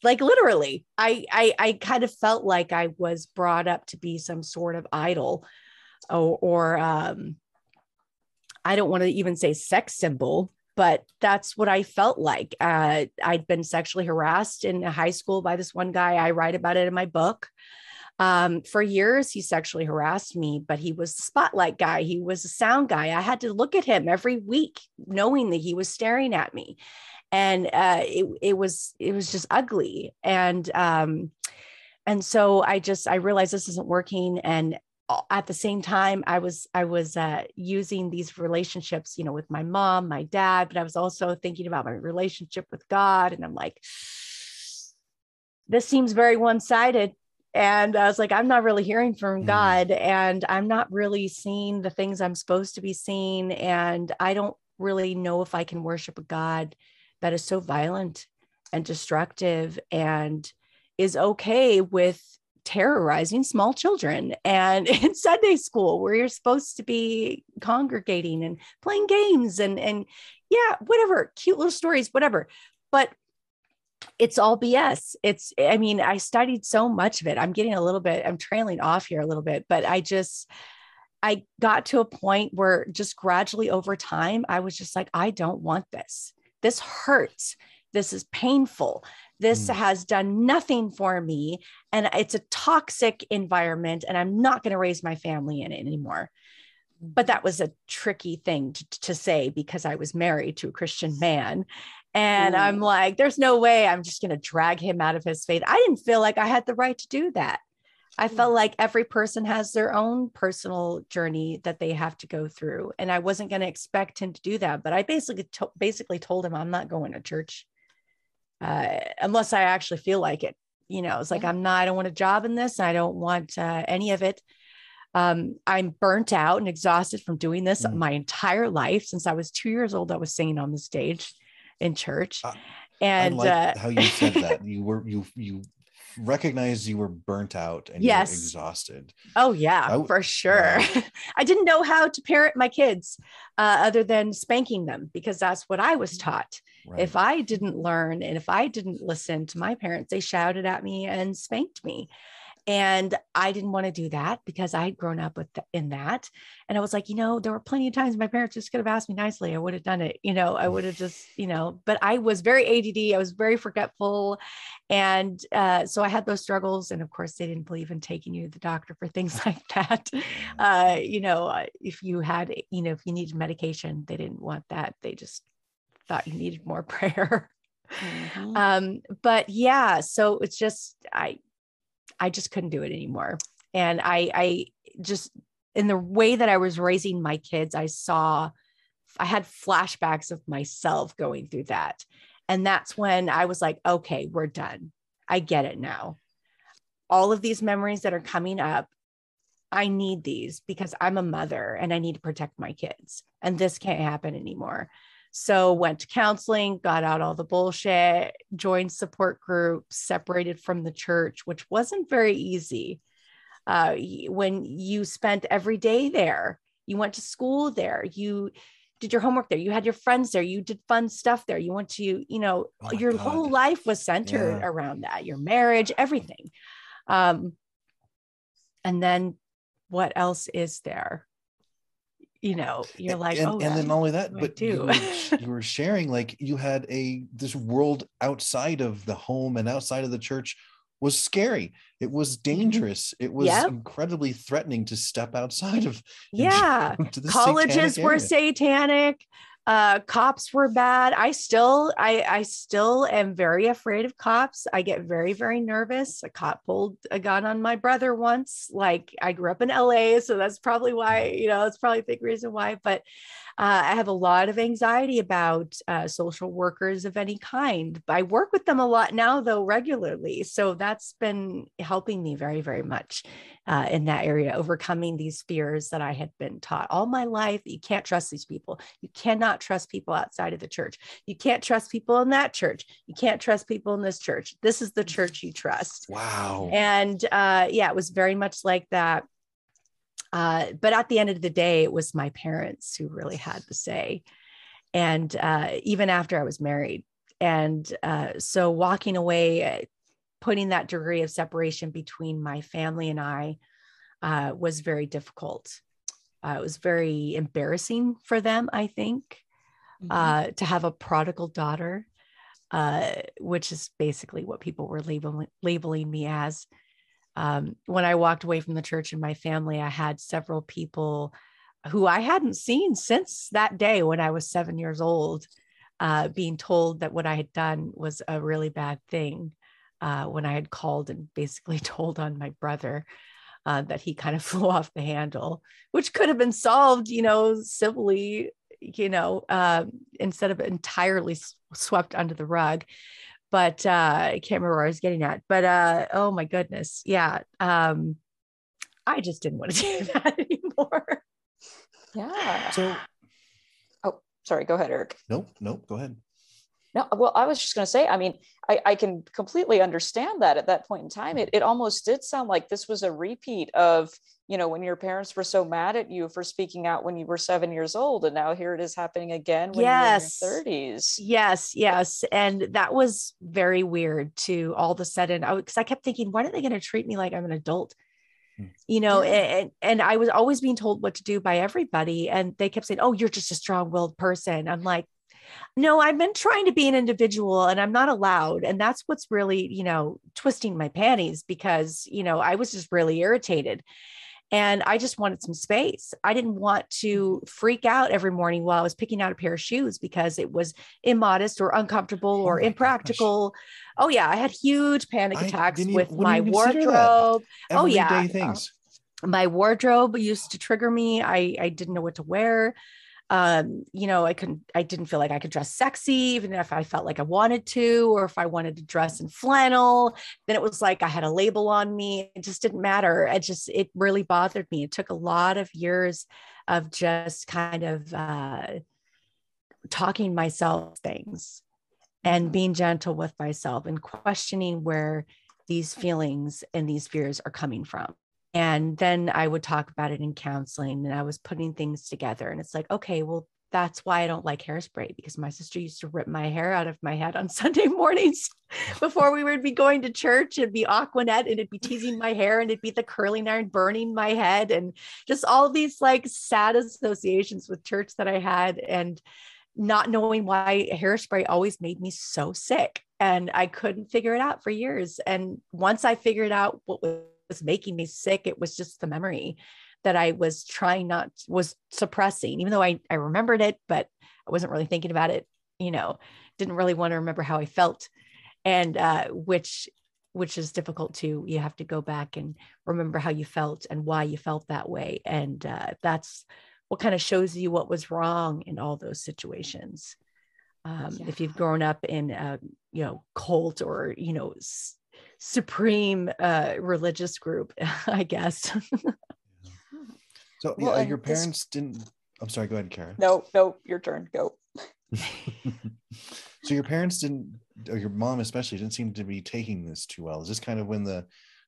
like literally, I, I, I kind of felt like I was brought up to be some sort of idol or, or um, I don't want to even say sex symbol but that's what I felt like. Uh, I'd been sexually harassed in high school by this one guy. I write about it in my book. Um, for years, he sexually harassed me, but he was the spotlight guy. He was a sound guy. I had to look at him every week, knowing that he was staring at me, and uh, it it was it was just ugly. And um, and so I just I realized this isn't working, and at the same time i was i was uh, using these relationships you know with my mom my dad but i was also thinking about my relationship with god and i'm like this seems very one-sided and i was like i'm not really hearing from mm. god and i'm not really seeing the things i'm supposed to be seeing and i don't really know if i can worship a god that is so violent and destructive and is okay with terrorizing small children and *laughs* in Sunday school where you're supposed to be congregating and playing games and and yeah, whatever, cute little stories, whatever. But it's all BS. It's, I mean, I studied so much of it. I'm getting a little bit, I'm trailing off here a little bit, but I just, I got to a point where just gradually over time, I was just like, I don't want this. This hurts. This is painful. This mm. has done nothing for me. And it's a toxic environment. And I'm not going to raise my family in it anymore. But that was a tricky thing to, to say because I was married to a Christian man. And I'm like, there's no way I'm just going to drag him out of his faith. I didn't feel like I had the right to do that. I felt like every person has their own personal journey that they have to go through, and I wasn't going to expect him to do that. But I basically to- basically told him I'm not going to church uh, unless I actually feel like it. You know, it's like I'm not. I don't want a job in this. I don't want uh, any of it. Um, I'm burnt out and exhausted from doing this mm. my entire life since I was two years old. I was singing on the stage in church. Uh, and like uh, how you said that *laughs* you were you you recognized you were burnt out and yes. exhausted. Oh yeah, I, for sure. *laughs* I didn't know how to parent my kids uh, other than spanking them because that's what I was taught. Right. If I didn't learn and if I didn't listen to my parents, they shouted at me and spanked me. And I didn't want to do that because I had grown up with the, in that. And I was like, you know, there were plenty of times my parents just could have asked me nicely. I would have done it. You know, I would have just, you know, but I was very ADD. I was very forgetful. And uh, so I had those struggles. And of course, they didn't believe in taking you to the doctor for things *laughs* like that. Uh, you know, if you had, you know, if you needed medication, they didn't want that. They just thought you needed more *laughs* prayer. Mm-hmm. Um, but yeah, so it's just I I just couldn't do it anymore. And I, I just, in the way that I was raising my kids, I saw, I had flashbacks of myself going through that. And that's when I was like, okay, we're done. I get it now. All of these memories that are coming up, I need these because I'm a mother and I need to protect my kids. And this can't happen anymore. So went to counseling, got out all the bullshit, joined support groups, separated from the church, which wasn't very easy. Uh, when you spent every day there, you went to school there, you did your homework there, you had your friends there, you did fun stuff there, you went to, you know, oh your God. whole life was centered yeah. around that, your marriage, everything. Um, and then what else is there? You know you're like and, oh and then not only that but you were, *laughs* you were sharing like you had a this world outside of the home and outside of the church was scary. It was mm-hmm. dangerous. It was yep. incredibly threatening to step outside of *laughs* yeah. colleges were satanic uh cops were bad. I still i i still am very afraid of cops. I get very very nervous. A cop pulled a gun on my brother once. Like i grew up in la so that's probably why you know it's probably a big reason why but uh, I have a lot of anxiety about uh, social workers of any kind. I work with them a lot now, though, regularly. So that's been helping me very, very much uh, in that area, overcoming these fears that I had been taught all my life. You can't trust these people. You cannot trust people outside of the church. You can't trust people in that church. You can't trust people in this church. This is the church you trust. Wow. And uh, yeah, it was very much like that uh, but at the end of the day, it was my parents who really had the say. And uh, even after I was married. And uh, so walking away, uh, putting that degree of separation between my family and I uh, was very difficult. it was very embarrassing for them, I think, mm-hmm. to have a prodigal daughter, which is basically what people were labeling, labeling me as um, when I walked away from the church and my family, I had several people who I hadn't seen since that day when I was seven years old, uh, being told that what I had done was a really bad thing uh, when I had called and basically *laughs* told on my brother. uh, that he kind of *laughs* flew off the handle, which could have been solved, you know, civilly, you know, uh, instead of entirely swept under the rug. But uh, I can't remember where I was getting at. But uh, oh my goodness, yeah, um, I just didn't want to *laughs* do that anymore. Yeah. So, oh, sorry. Go ahead, Eric. Nope. Nope. Go ahead. No, well, I was just going to say, I mean, I, I, can completely understand that at that point in time. It, it almost did sound like this was a repeat of, you know, when your parents were so mad at you for speaking out when you were seven years old. And now here it is happening again when yes. you're in your 30s. Yes, yes. And that was very weird to all of a sudden, because I, I kept thinking, why are they going to treat me like I'm an adult? Hmm. you know and and i was always being told what to do by everybody and they kept saying oh you're just a strong-willed person i'm like no, I've been trying to be an individual and I'm not allowed. And that's what's really, you know, twisting my panties because, you know, I was just really irritated and I just wanted some space. I didn't want to freak out every morning while I was picking out a pair of shoes because it was immodest or uncomfortable or oh impractical. Gosh. Oh yeah, I had huge panic attacks with my wardrobe. Oh yeah, things. Uh, my wardrobe used to trigger me. I I didn't know what to wear um you know i couldn't i didn't feel like i could dress sexy even if i felt like i wanted to or if i wanted to dress in flannel then it was like i had a label on me. It just didn't matter. It just it really bothered me. It took a lot of years of just kind of uh talking myself things and mm-hmm. being gentle with myself and questioning where these feelings and these fears are coming from and then I would talk about it in counseling and I was putting things together. And it's like, okay, well, that's why I don't like hairspray because my sister used to rip my hair out of my head on *laughs* Sunday mornings *laughs* before we would be going to church. It'd be Aquanet and it'd be teasing my hair and it'd be the curling iron burning my head and just all these like sad associations with church that I had and not knowing why hairspray always made me so sick. And I couldn't figure it out for years. And once I figured out what was was making me sick. It was just the memory that I was trying not was suppressing, even though I, I remembered it, but I wasn't really thinking about it, you know, didn't really want to remember how I felt. And uh, which which is difficult too. You have to go back and remember how you felt and why you felt that way. And uh, that's what kind of shows you what was wrong in all those situations. Um, yeah. If you've grown up in a you know cult or you know supreme uh, religious group, *laughs* I guess. so well, yeah, your parents this... didn't. I'm sorry. Go ahead, Karen. No, no, your turn. Go. *laughs* so your parents didn't, or your mom especially, didn't seem to be taking this too well. Is this kind of when the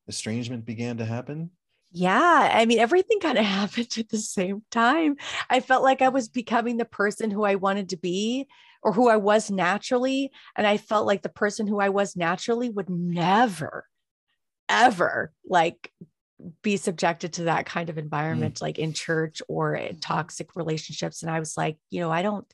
estrangement began to happen? Yeah, I mean, everything kind of *laughs* happened at the same time. I felt like I was becoming the person who I wanted to be or who I was naturally. And I felt like the person who I was naturally would never, ever like be subjected to that kind of environment, mm. like in church or in toxic relationships. And I was like, you know, I don't.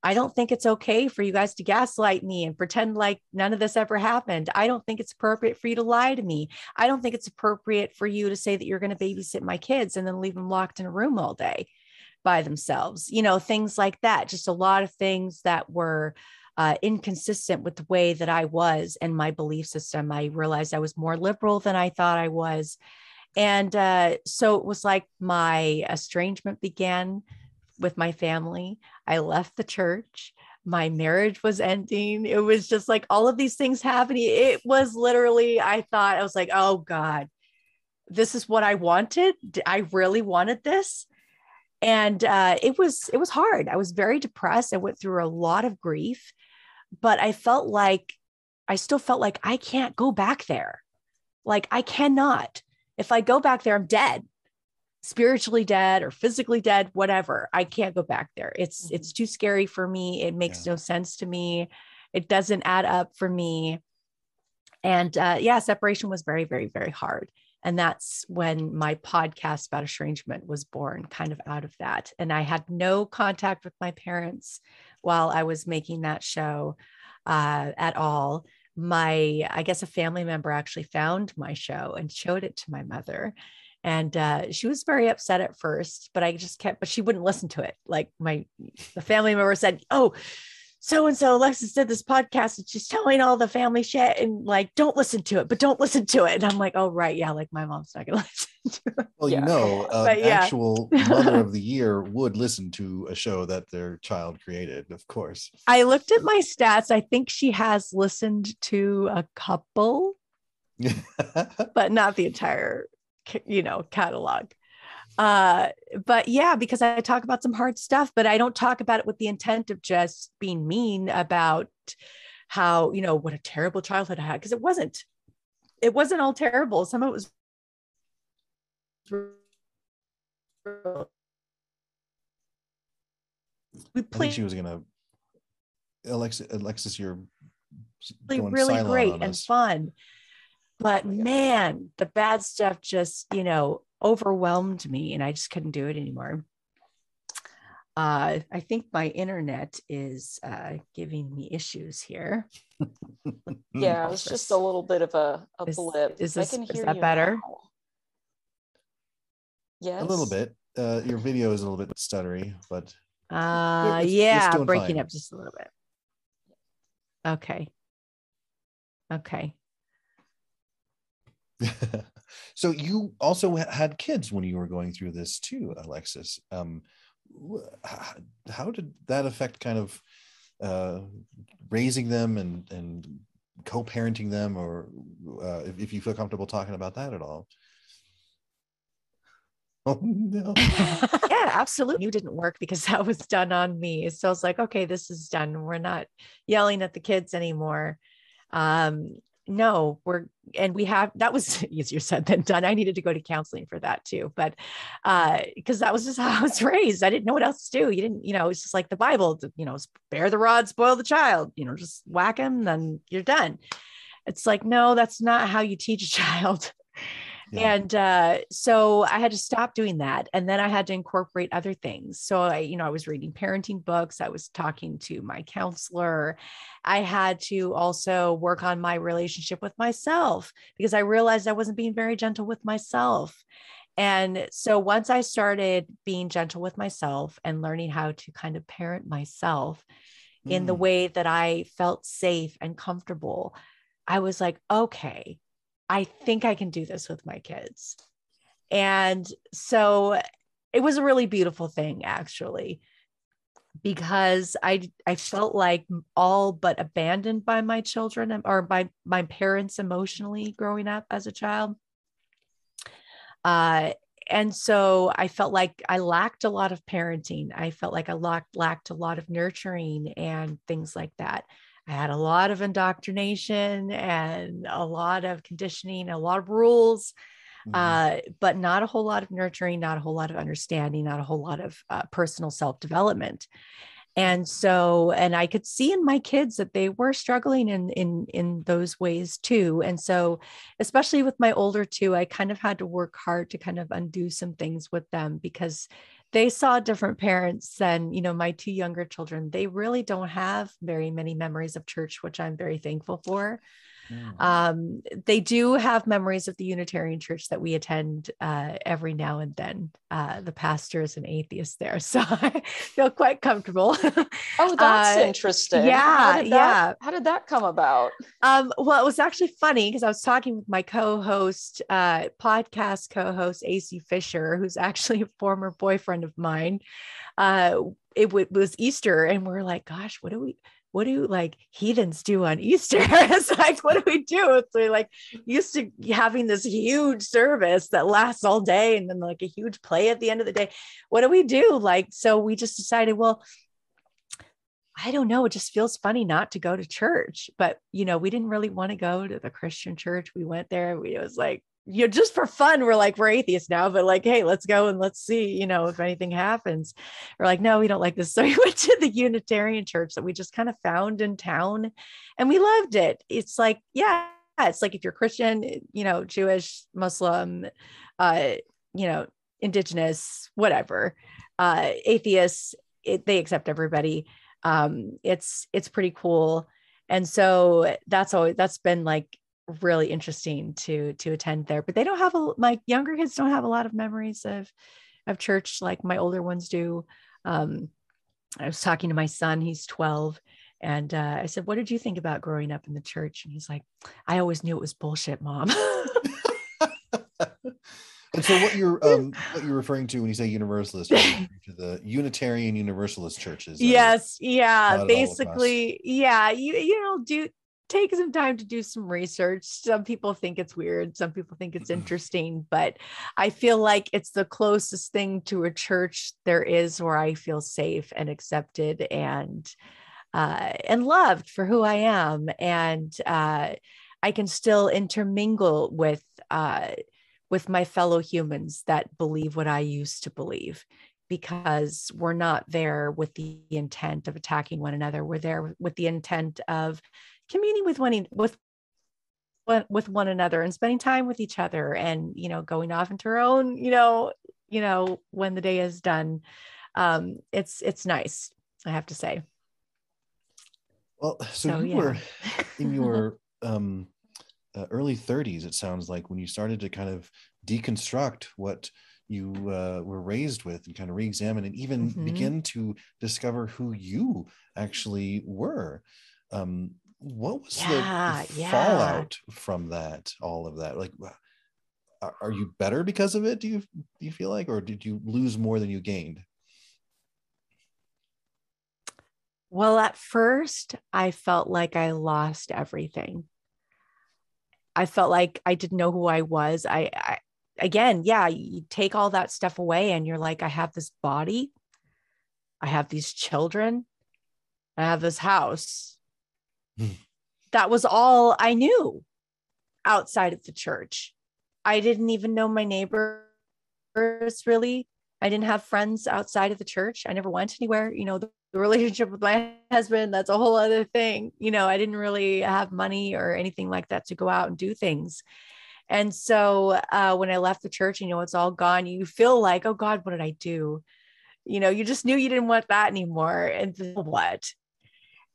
I don't think it's okay for you guys to gaslight me and pretend like none of this ever happened. I don't think it's appropriate for you to lie to me. I don't think it's appropriate for you to say that you're going to babysit my kids and then leave them locked in a room all day by themselves, you know, things like that. Just a lot of things that were uh, inconsistent with the way that I was and my belief system. I realized I was more liberal than I thought I was. And uh, so it was like my estrangement began with my family. I left the church. My marriage was ending. It was just like all of these things happening. It was literally, I thought, I was like, oh God, this is what I wanted. I really wanted this and uh, it was it was hard. I was very depressed. I went through a lot of grief but i felt like i still felt like i can't go back there. Like i cannot. If i go back there i'm dead. Spiritually dead or physically dead whatever. I can't go back there. It's mm-hmm. it's too scary for me. It makes yeah. no sense to me. It doesn't add up for me. And uh, yeah separation was very very very hard and that's when my podcast about estrangement was born, kind of out of that. And I had no contact with my parents while I was making that show uh, at all. My, I guess a family member actually found my show and showed it to my mother. And uh, she was very upset at first, but I just kept, but she wouldn't listen to it. Like my, the family member said, Oh, so and so Alexis did this podcast and she's telling all the family shit and like don't listen to it, but don't listen to it. And I'm like, oh right, yeah, like my mom's not gonna *laughs* listen to it. Well, Yeah. you know, an yeah. actual mother of the year would listen to a show that their child created, of course. I looked at my stats. I think she has listened to a couple, *laughs* but not the entire, you know, catalog. Uh, but yeah, because I talk about some hard stuff, but I don't talk about it with the intent of just being mean about how, you know, what a terrible childhood I had. Cause it wasn't, it wasn't all terrible. Some of it was we played she was gonna Alexis Alexis, you're really, going really silent great and fun. But man, the bad stuff just, you know, overwhelmed me and I just couldn't do it anymore. Uh, I think my internet is uh, giving me issues here. *laughs* Yeah, it was just a little bit of a, a Is- blip. is I this- can is that you better? now. Yes. a little bit. Uh, your video is a little bit stuttery, but Uh, it's- it's yeah, doing breaking fine. up just a little bit. Okay. Okay. *laughs* so you also had kids when you were going through this too, Alexis. Um, how did that affect kind of uh, raising them and and co-parenting them, or uh, if, if you feel comfortable talking about that at all? *laughs* Oh no! *laughs* yeah, absolutely. You didn't work because that was done on me. So I was like, okay, this is done. We're not yelling at the kids anymore. Um, no, we're and we have that was *laughs* easier said than done. I needed to go to counseling for that too, but uh, because that was just *laughs* how I was raised. I didn't know what else to do. You didn't, you know, it's just like the Bible, you know, spare the rod, spoil the child, you know, just whack him, then you're done. It's like, no, that's not how you teach a *laughs* child. Yeah. And uh, so I had to stop doing that. And then I had to incorporate other things. So I, you know, I was reading parenting books, I was talking to my counselor. I had to also work on my relationship with myself because I realized I wasn't being very gentle with myself. And so once I started being gentle with myself and learning how to kind of parent myself in the Mm. way that I felt safe and comfortable, I was like, okay, I think I can do this with my kids. And so it was a really beautiful thing, actually, because I I felt like all but abandoned by my children or by my parents emotionally growing up as a child. Uh, and so I felt like I lacked a lot of parenting. I felt like I lacked lacked a lot of nurturing and things like that. I had a lot of indoctrination and a lot of conditioning, a lot of rules, Mhm. uh, but not a whole lot of nurturing, not a whole lot of understanding, not a whole lot of uh, personal self development. And so, and I could see in my kids that they were struggling in in in those ways too. And so, especially with my older two, I kind of had to work hard to kind of undo some things with them because they saw different parents than you know my two younger children. They really don't have very many memories of church which i'm very thankful for Mm. um, they do have memories of the unitarian church that we attend uh, every now and then uh, the pastor is an atheist there *laughs* so i feel quite comfortable Oh, *laughs* that's Uh, interesting. yeah, How that, yeah. How did that come about? Um, well, it was actually funny because I was talking with my co-host, uh, podcast co-host AC Fisher, who's actually *laughs* a former boyfriend of mine. Uh, it w- was Easter, and we're like, "Gosh, what do we? What do like heathens do on Easter?" *laughs* it's like, what do we do? It's we like used to having this huge service that lasts all day, and then like a huge play at the end of the day. What do we do? Like, so we just decided, well. I don't know. It just feels funny not to go to church. But, you know, we didn't really want to go to the Christian church. We went there. We, it was like, you know, just for fun, we're like, we're atheists now, but like, hey, let's go and let's see, you know, if anything happens. We're like, no, we don't like this. *laughs* So we went to the Unitarian church that we just kind of found in town and we loved it. It's like, yeah, it's like if you're Christian, you know, Jewish, Muslim, uh, you know, indigenous, whatever, uh, atheists, it, they accept everybody um it's it's pretty cool and so that's always that's been like really interesting to to attend there but they don't have a my younger kids don't have a lot of memories of of church like my older ones do um i was talking to my son he's 12 And uh, I said, What did you think about growing up in the church? And he's like, I always knew it was bullshit, mom. *laughs* and so what you're um, what you're referring to when you say universalist *laughs* to the Unitarian Universalist churches. Yes, yeah, basically, yeah. You you know, do take some time to do some research. Some people think it's weird, some people think it's interesting, but I feel like it's the closest thing to a church there is where I feel safe and accepted and uh, and loved for who I am, and uh, I can still intermingle with uh, with my fellow humans that believe what I used to believe because we're not there with the intent of attacking one another. We're there with the intent of communing with one with with one another and spending time with each other and you know going off into our own you know you know when the day is done um it's it's nice i have to say well so, so you yeah. were *laughs* in your um uh, early 30s it sounds like when you started to kind of deconstruct what you uh, were raised with and kind of re-examine and even mm-hmm. begin to discover who you actually were um, what was yeah, the, yeah. fallout from that all of that like are, are you better because of it do you do you feel like or did you lose more than you gained well at first i felt like i lost everything I felt like I didn't know who I was. I, I again, yeah, you take all that stuff away and you're like, I have this body, I have these children, I have this house. Hmm. that was all I knew outside of the church. I didn't even know my neighbors really. I didn't have friends outside of the church. I never went anywhere. You know, the the relationship with my husband that's a whole other thing you know i didn't really have money or anything like that to go out and do things and so uh, when i left the church you know it's all gone you feel like oh god what did i do you know you just knew you didn't want that anymore and what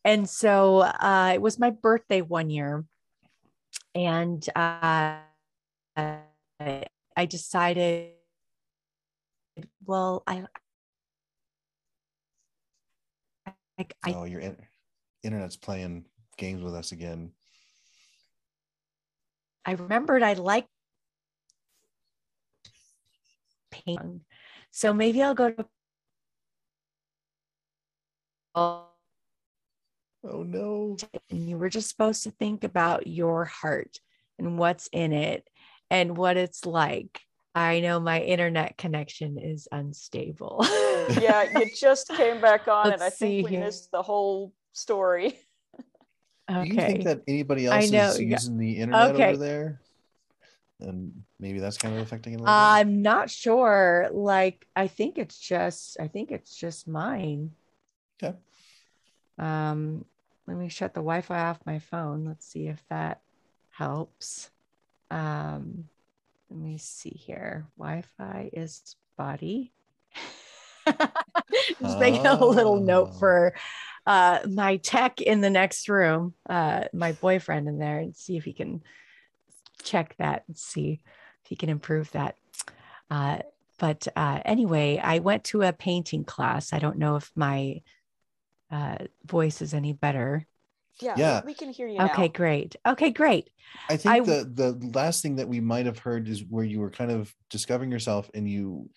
and so uh, it was my birthday one year and uh, i decided well i Like I Oh, your in- internet's playing games with us again. I remembered I liked painting. So maybe I'll go to Oh no. And you were just supposed to think about your heart and what's in it and what it's like. I know my internet connection is unstable. *laughs* yeah, you just came back on, Let's and I think we here. missed the whole story. Okay. Do you think that anybody else is using the internet okay. over there? And maybe that's kind of affecting it. I'm not sure. Like, I think it's just, I think it's just mine. Okay. Um, let me shut the Wi-Fi off my phone. Let's see if that helps. Um, let me see here. Wi-Fi is spotty. *laughs* Just making a little note oh. for uh, my tech in the next room, uh, my boyfriend in there, and see if he can check that and see if he can improve that. Uh, but uh, anyway, I went to a painting class. I don't know if my uh, voice is any better. Yeah, yeah. we can hear you. Okay, now. great. Okay, great. I think I, the the last thing that we might have heard is where you were kind of discovering yourself and you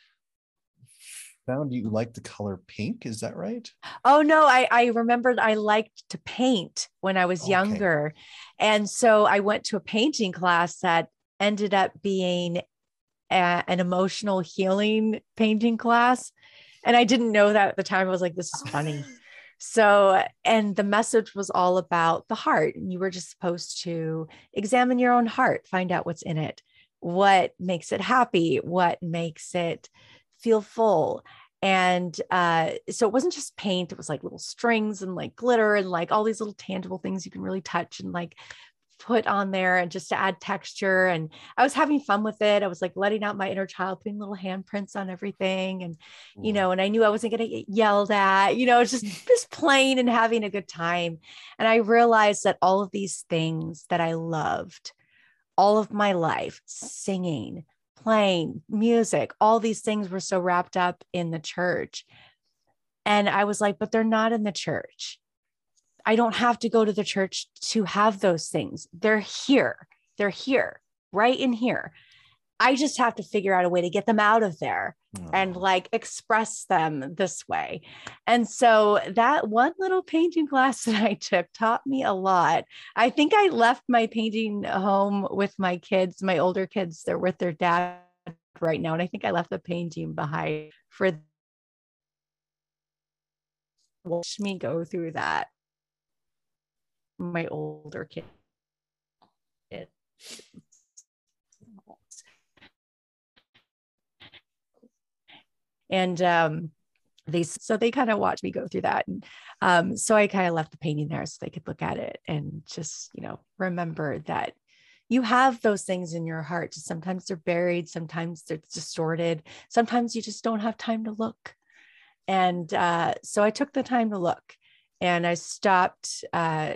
found you liked the color pink. Is that right? Oh no, I I remembered I liked to paint when I was okay. younger, and so I went to a painting class that ended up being a, an emotional healing painting class, and I didn't know that at the time. I was like, "This is funny." *laughs* So, and the message was all about the heart. And you were just supposed to examine your own heart, find out what's in it, what makes it happy, what makes it feel full and uh, so it wasn't just paint it was like little strings and like glitter and like all these little tangible things you can really touch and like put on there and just to add texture and i was having fun with it i was like letting out my inner child putting little handprints on everything and you mm. know and i knew i wasn't going to get yelled at you know just *laughs* just playing and having a good time and i realized that all of these things that i loved all of my life singing playing, music, all these things were so wrapped up in the church. And I was like, but they're not in the church. I don't have to go to the church to have those things. They're here. They're here, right in here. I just have to figure out a way to get them out of there and mm. like express them this way. And so that one little painting class *laughs* that I took taught me a lot. I think I left my painting home with my kids, my older kids, they're with their dad right now. And I think I left the painting behind for watch me go through that. My older kids. And um, they so they kind of watched me go through that. And um, so I kind of left the painting there so they could look at it and just, you know, remember that you have those things in your heart. Sometimes they're buried, sometimes they're distorted, sometimes you just don't have time to look. And uh, so I took the time to look and I stopped. Uh,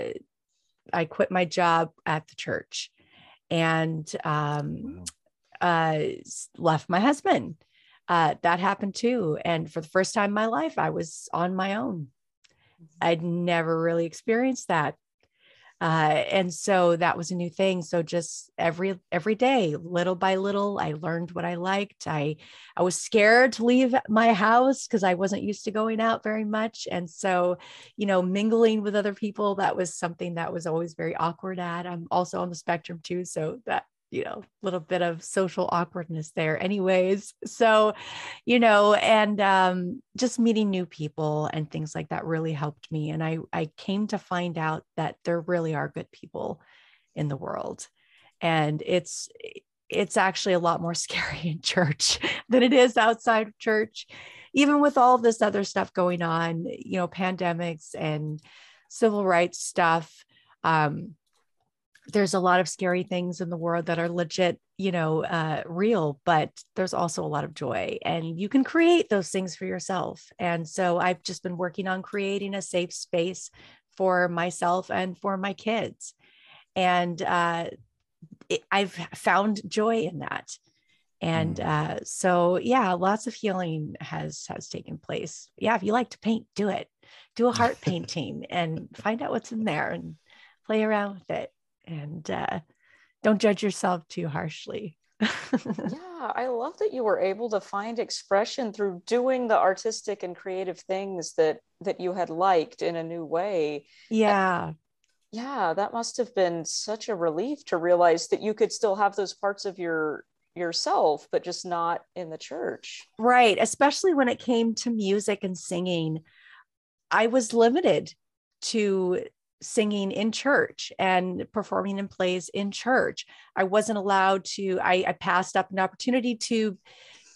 I quit my job at the church and um, uh, left my husband. Uh, that happened too. And for the first time in my life, I was on my own. Mm-hmm. I'd never really experienced that uh, and so that was a new thing. So just every every day little by little i learned what i liked. I i was scared to leave my house because i wasn't used to going out very much. And so you know mingling with other people that was something that was always very awkward at. I'm also on the spectrum too so that you know, a little bit of social awkwardness there, anyways. So, you know, and um, just meeting new people and things like that really helped me. And I, I came to find out that there really are good people in the world. And it's, it's actually a lot more *laughs* scary in church than it is outside of church, even with all this other stuff going on, you know, pandemics and civil rights stuff. Um, there's a lot of scary things in the world that are legit, you know, uh, real, but there's also a lot of joy and you can create those things for yourself. And so I've just been working on creating a safe space for myself and for my kids. And uh, it, I've found joy in that. And mm. uh, so, yeah, lots of healing has has taken place. Yeah, if you like to paint, do it. Do a heart *laughs* painting and find out what's in there and play around with it and uh, don't judge yourself too harshly. *laughs* yeah, I love that you were able to find expression through doing the artistic and creative things that that you had liked in a new way. Yeah. And, yeah, that must have been such a relief to realize that you could still have those parts of your yourself but just not in the church. Right, especially when it came to music and singing. I was limited to singing in church and performing in plays in church. I wasn't allowed to, I, I, passed up an opportunity to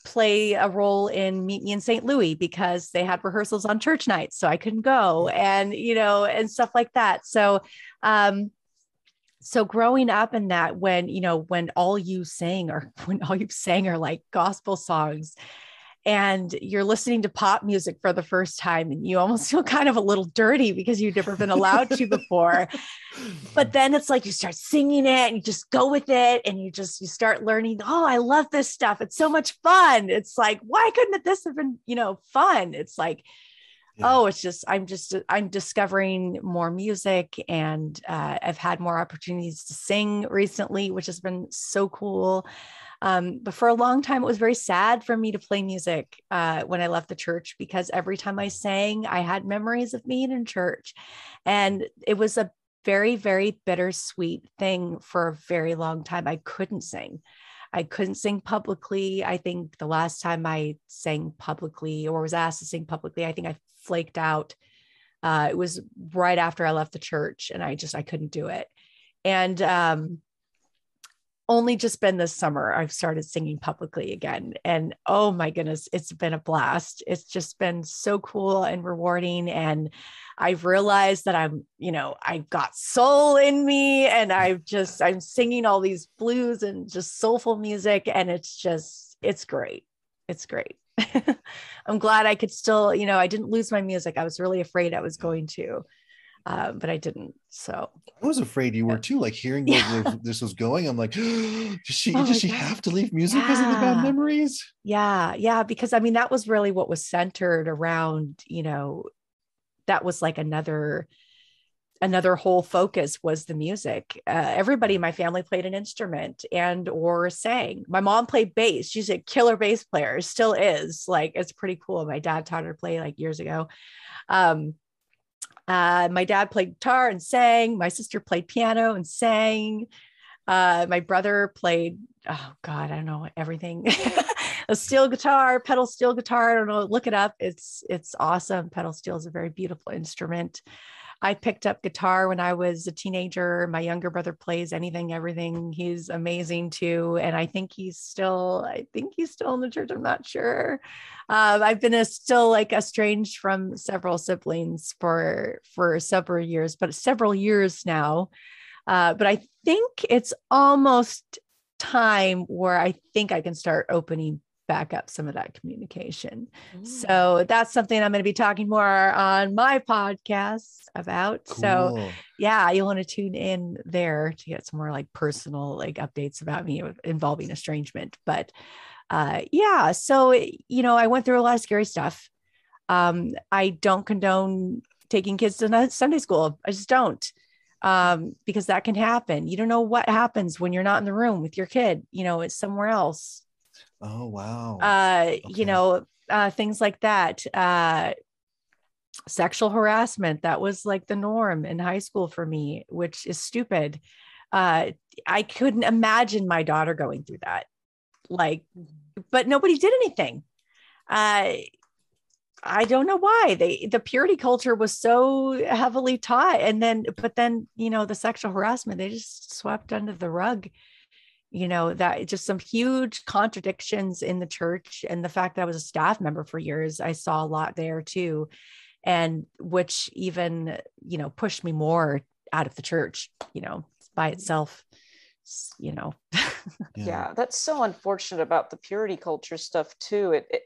play a role in Meet Me in St. Louis because they had rehearsals on church nights. So I couldn't go and, you know, and stuff like that. So, um, so growing up in that when you know when all you sang or *laughs* when all you sang are like gospel songs and you're listening to pop music for the first time and you almost *laughs* feel kind of a little dirty because you've never been allowed to before. But then it's like you start singing it and you just go with it and you just you start learning oh i love this stuff. It's so much fun. It's like why couldn't this have been you know fun? It's like yeah. oh it's just i'm just i'm discovering more music and uh, i've had more opportunities to sing recently which has been so cool um, but for a long time, it was very sad for me to play music uh, when I left the church because every time I sang, I had memories of being in church. And it was a very, very bittersweet thing for a very long time. I couldn't sing. I couldn't sing publicly. I think the last time I sang publicly or was asked to sing publicly, I think I flaked out. Uh, it was right after I left the church and I just, I couldn't do it. And um, only just been this summer I've started singing publicly again. And oh my goodness, it's been a blast. It's just been so cool and rewarding. And I've realized that I'm, you know, I've got soul in me and I've just, I'm singing all these blues and just soulful music. And it's just, it's great. It's great. *laughs* I'm glad I could still, you know, I didn't lose my music. I was really afraid I was going to uh, but I didn't. So I was afraid you were too. Like hearing yeah. *laughs* this was going, I'm like, *gasps* does she oh does she God. have to leave music yeah. because of the bad memories? Yeah, yeah. Because I mean, that was really what was centered around. You know, that was like another another whole focus was the music. Uh, everybody in my family played an instrument and or sang. My mom played bass. She's a killer bass player. Still is. Like it's pretty cool. My dad taught her to play like years ago. Um, uh, my dad played guitar and sang. My sister played piano and sang. Uh, my brother played, oh God, I don't know, everything. *laughs* a steel guitar, pedal steel guitar. I don't know. Look it up. It's it's awesome. Pedal steel is a very beautiful instrument. I picked up guitar when I was a teenager. My younger brother plays anything, everything. He's amazing too. And I think he's still, I think he's still in the church. I'm not sure. Um, I've been a, still like estranged from several siblings for, for several years, but several years now. Uh, but I think it's almost time where I think I can start opening back up some of that communication. Mm. So that's something I'm going to be talking more on my podcast about. Cool. So yeah, you'll want to tune in there to get some more like personal like updates about me involving estrangement. But uh yeah, so you know, I went through a lot of scary stuff. Um I don't condone taking kids to Sunday school. I just don't. Um, because that can happen. You don't know what happens when you're not in the room with your kid, you know, it's somewhere else Oh wow. Uh, okay. you know, uh, things like that. Uh, sexual harassment that was like the norm in high school for me, which is stupid. Uh, I couldn't imagine my daughter going through that. Like, but nobody did anything. Uh, I don't know why they the purity culture was so heavily taught, and then but then you know the sexual harassment they just swept under the rug you know that just some huge contradictions in the church and the fact that i was a staff member for years i saw a lot there too and which even you know pushed me more out of the church you know by mm-hmm. itself you know *laughs* yeah. yeah. that's so unfortunate about the purity culture stuff too it, it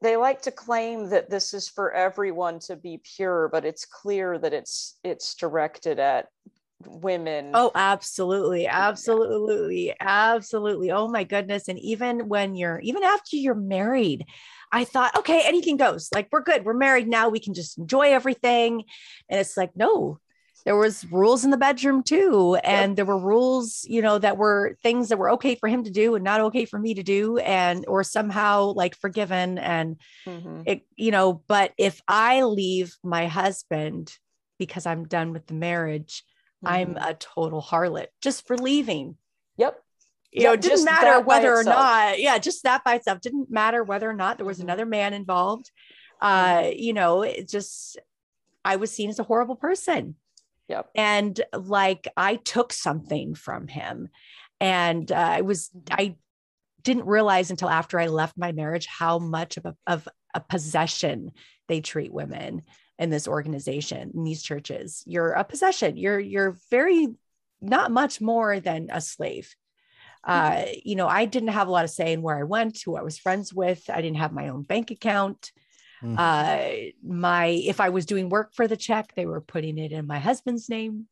they like to claim that this is for everyone to be pure but it's clear that it's it's directed at women. Oh, absolutely. Absolutely. Yeah. Absolutely. Oh my goodness. And even when you're, even after you're married, I thought, okay, anything goes. Like, we're good. We're married now. We can just enjoy everything. And it's like, no, there was rules in the bedroom too. And yep. there were rules, you know, that were things that were okay for him to do and not okay for me to do. And, or somehow like forgiven. And mm-hmm. it, you know, but if I leave my husband because I'm done with the marriage, I'm mm-hmm. a total harlot just for leaving. Yep. You yep, know, it didn't matter whether or not, yeah, just that by itself didn't matter whether or not there was mm-hmm. another man involved. Uh, mm-hmm. you know, it just I was seen as a horrible person. Yep. And like I took something from him. And uh, I was mm-hmm. I didn't realize until after I left my marriage how much of a, of a possession they treat women in this organization in these churches you're a possession. You're you're very not much more than a slave. Uh, you know i didn't have a lot of say in where i went who i was friends with. I didn't have my own bank account. Mm-hmm. uh, my if i was doing work for the check they were putting it in my husband's name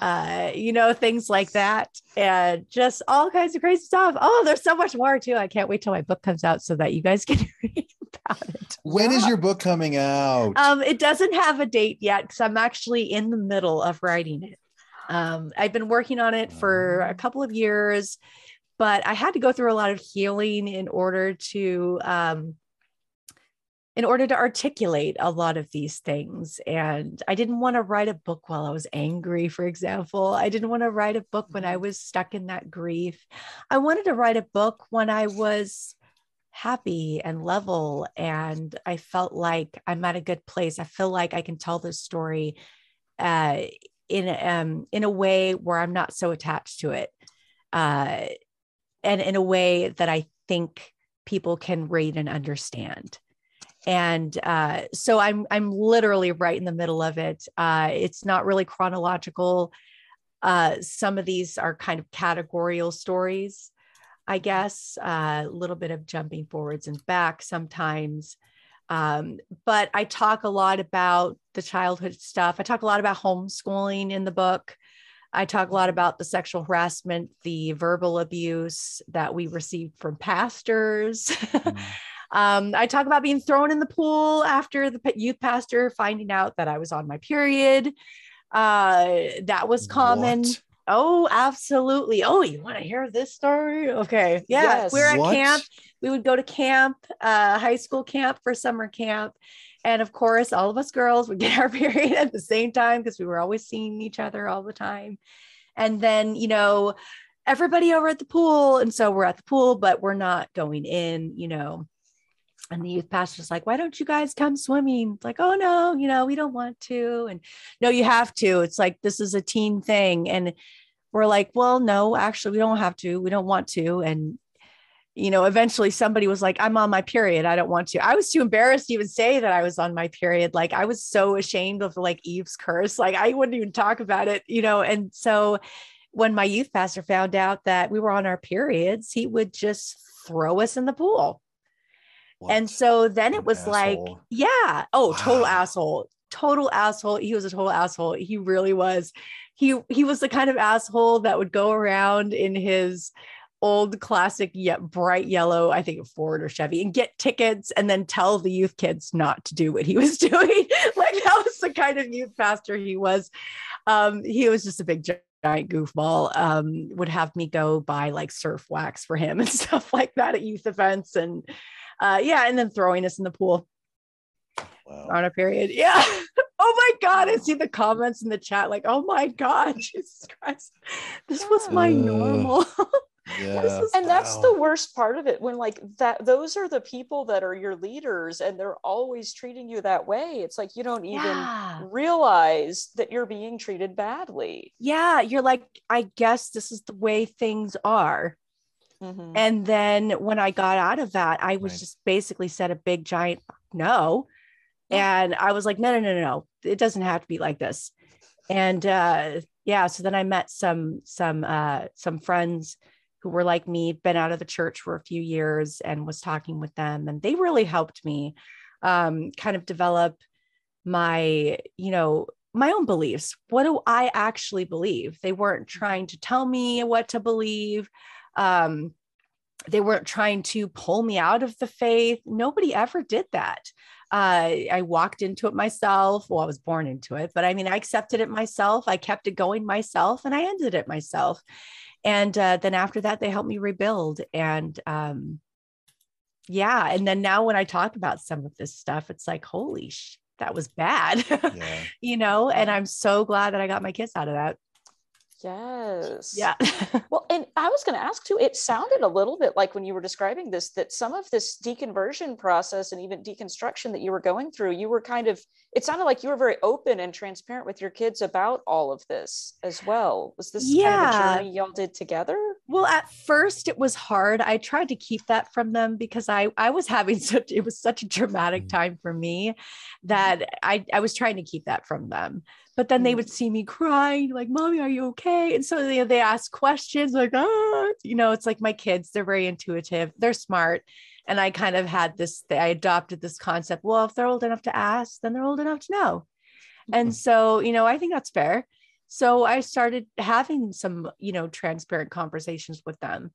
uh, you know, things like that, and just all kinds of crazy stuff. Oh, there's so much more too. I can't wait till my book comes out so that you guys *laughs* can read about it. When is your book coming out? Um, it doesn't have a date yet because I'm actually in the middle of writing it. Um, I've been working on it for a couple of years, but I had to go through a lot of healing in order to um, in order to articulate a lot of these things. And I didn't want to write a book while I was angry, for example. I didn't want to write a book when I mm-hmm. was stuck in that grief. I wanted to write a book when I was happy and level and i felt like i'm at a good place i feel like i can tell this story uh, in um in a way where i'm not so attached to it uh, and in a way that i think people can read and understand and uh, so i'm i'm literally right in the middle of it uh, it's not really chronological uh, some of these are kind of categorical stories I guess, uh, a little bit of jumping forwards and back sometimes. Um, but I talk a lot about the childhood stuff. I talk a lot about homeschooling in the book. I talk a lot about the sexual harassment, the verbal abuse that we received from pastors. *laughs* Mm. Um, I talk about being thrown in the pool after the youth pastor finding out that I was on my period. Uh, that was common. What? Oh, absolutely. Oh, you want to hear this story? Okay. Yeah. Yes. We're at What? camp. We would go to camp, uh, high school camp for summer camp. And of course, all of us girls would *laughs* get our period at the same time because we were always seeing each other all the time. And then, you know, everybody over at the pool. And so we're at the pool, but we're not going in, you know. And the youth pastor's like, why don't you guys come swimming? It's like, oh no, you know, we don't want to. And no, you have to. It's like this is a teen thing. And we're like, well, no, actually, we don't have to. We don't want to. And you know, eventually somebody was like, I'm on my period. I don't want to. I was too embarrassed to even say that I was on my period. Like I was so ashamed of like Eve's curse. Like I wouldn't even talk about it, you know. And so when my youth pastor found out that we were on our periods, he would just throw us in the pool. And so then it was like, yeah, oh, total Wow. asshole, total asshole. He was a total asshole. He really was. He he was the kind of asshole that would go around in his old classic yet bright yellow, I think Ford or Chevy, and get tickets and then tell the youth kids not to do what he was *laughs* doing. like that was the kind of youth pastor he was. Um, he was just a big giant goofball. Um, would have me go buy like surf wax for him *laughs* and stuff like that at youth events and uh yeah and then throwing us in the pool. Wow. on a period. Yeah. *laughs* Oh my god i see the comments in the chat like oh my god *laughs* jesus christ. This was my Ugh. normal. *laughs* Yeah. is- and that's Wow. the worst part of it when like that those are the people that are your leaders and they're always treating you that way. It's like you don't even yeah. realize that you're being treated badly. Yeah you're like i guess this is the way things are Mhm. and then when i got out of that i was Right. just basically said a big giant no. And i was like no no no no no. It doesn't have to be like this. And uh yeah so then i met some some uh some friends who were like me been out of the church for a few years and was talking with them. And they really helped me um kind of develop my you know my own beliefs. What do i actually believe? They weren't trying to tell me what to believe um they weren't trying to pull me out of the faith nobody ever did that uh, I walked into it myself. Well, I was born into it, but I mean, I accepted it myself. I kept it going myself and I ended it myself. And uh, then after that, they helped me rebuild. And um, yeah. And then now when I talk about some of this stuff, it's like, holy sh, that was bad, *laughs* Yeah. you know? And I'm so glad that I got my kids out of that. Yes Yeah. *laughs* Well, and I was going to ask too, it sounded a little bit like when you were describing this, that some of this deconversion process and even deconstruction that you were going through, you were kind of, it sounded like you were very open and transparent with your kids about all of this as well. Was this kind of Yeah. a journey y'all did together? Well, at first it was hard. I tried to keep that from them because I I was having *laughs* such it was such a dramatic Mm. time for me that I I was trying to keep that from them. But then they Mm. would see me crying, like, "Mommy, are you okay?" And so they they ask questions like, "Ah," you know, it's like my kids. They're very intuitive. They're smart. And I kind of had this. I adopted this concept. Well, if they're old enough to ask, then they're old enough to know. And so, you know, I think that's fair. So I started having some, you know, transparent conversations with them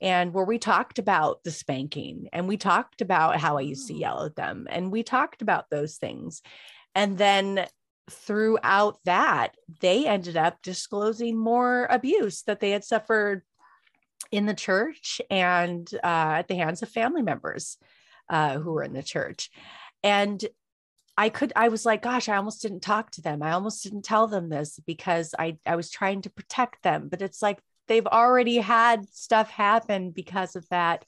and where we talked about the spanking and we talked about how I used to Oh. yell at them and we talked about those things. And then throughout that, they ended up disclosing more abuse that they had suffered in the church and uh, at the hands of family members uh, who were in the church. And I could, I was like, gosh, I almost didn't talk to them. I almost didn't tell them this because I, I was trying to protect them. But it's like they've already had stuff happen because of that.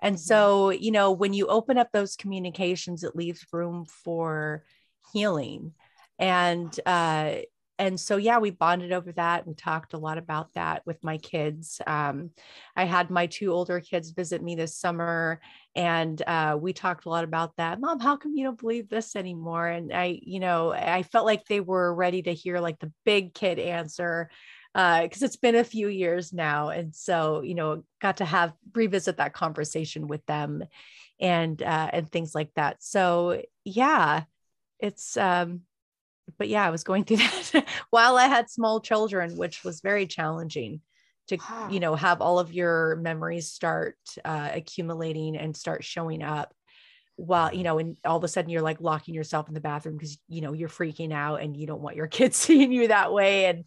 And so, you know, when you open up those communications, it leaves room for healing. And, uh, and so, yeah, we bonded over that. We talked a lot about that with my kids. Um, I had my two older kids visit me this summer, and uh, we talked a lot about that. Mom, how come you don't believe this anymore? And I, you know, I felt like they were ready to hear like the big kid answer because it's been a few years now, and so you know, got to have revisit that conversation with them, and uh, and things like that. So yeah, it's um, but yeah, I was going through *laughs* that while I had small children, which was very challenging to Wow. you know have all of your memories start uh, accumulating and start showing up while you know and all of a sudden you're like locking yourself in the bathroom because you know you're freaking out and you don't want your *laughs* kids seeing you that way. And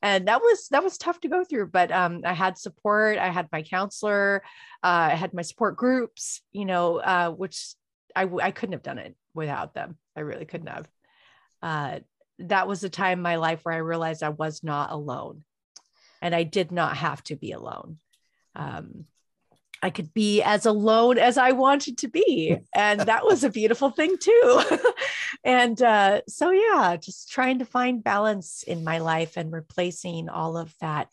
and that was that was tough to go through but um i had support. I had my counselor uh, i had my support groups you know uh which i i couldn't have done it without them. I really couldn't have uh that was a time in my life where i realized i was not alone and i did not have to be alone um I could be as alone as I wanted to be. *laughs* And that was a beautiful thing too. *laughs* and uh, so, yeah, just trying to find balance in my life and replacing all of that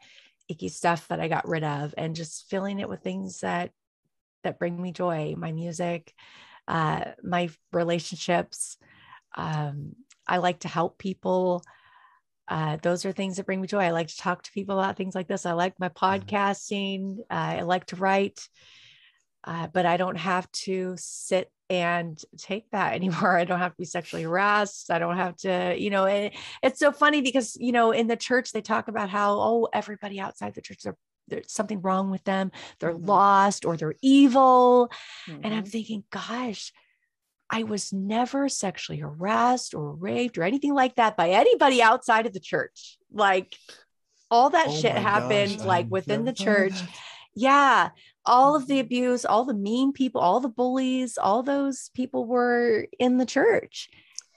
icky stuff that I got rid of and just filling it with things that that bring me joy my music uh, my relationships um, i like to help people uh, those are things that bring me joy. I like to talk to people about things like this. I like my podcasting. Uh, I like to write, uh, but I don't have to sit and take that *laughs* anymore. I don't have to be sexually harassed. I don't have to, you know, it, it's so funny because, you know, in the church, they talk about how, oh, everybody outside the church, there's something wrong with them. They're mm-hmm. lost or they're evil. Mm-hmm. And I'm mm-hmm. thinking, gosh, I was never sexually harassed or raped or anything like that by anybody outside of the church. Like all that oh shit happened gosh, like within the church. Yeah. All of the mm-hmm. abuse, all the mean people, all the bullies, all those people were in the church.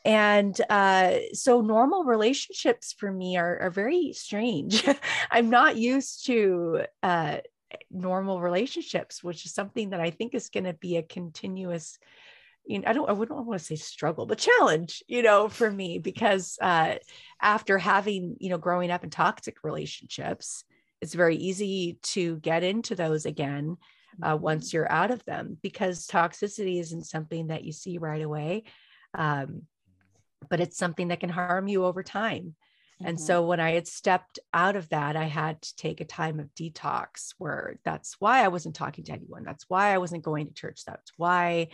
And uh, so normal relationships for me are, are very strange. *laughs* I'm not used to uh, normal relationships, which is something that I think is going to be a continuous you know, I don't, I wouldn't want to say struggle, but challenge, you know, for me, because uh, after having, you know, growing up in toxic relationships, it's very easy to get into those again uh, mm-hmm. once you're out of them because toxicity isn't something that you see right away. Um, but it's something that can harm you over time. Mm-hmm. And so when I had stepped out of that, I had to take a time of detox where that's why I wasn't talking to anyone. That's why I wasn't going to church. That's why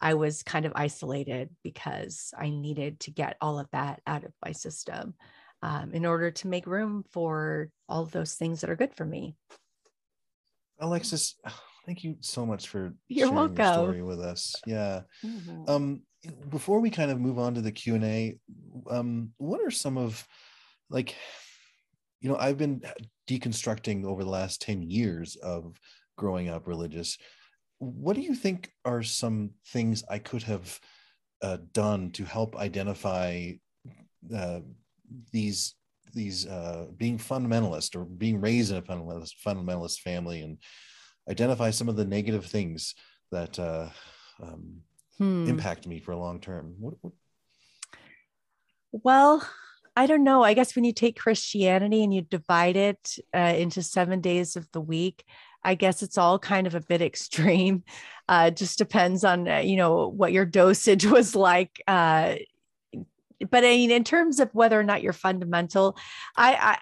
I was kind of isolated because I needed to get all of that out of my system um, in order to make room for all of those things that are good for me. Alexis, *sighs* thank you so much for You're sharing welcome. your story with us. Yeah. Mm-hmm. Um, before we kind of move on to the Q and A, um, what are some of like, you know, I've been deconstructing over the last 10 years of growing up religious what do you think are some things I could have uh, done to help identify uh, these these uh, being fundamentalist or being raised in a fundamentalist, fundamentalist family and identify some of the negative things that uh, um, hmm. impact me for a long term? What, what? Well, I don't know. I guess when you take Christianity and you divide it uh, into seven days of the week, I guess it's all kind of a bit *laughs* extreme. Uh, just depends on, uh, you know, what your dosage *laughs* was like. Uh, but I mean, in terms of whether or not you're fundamental, I, I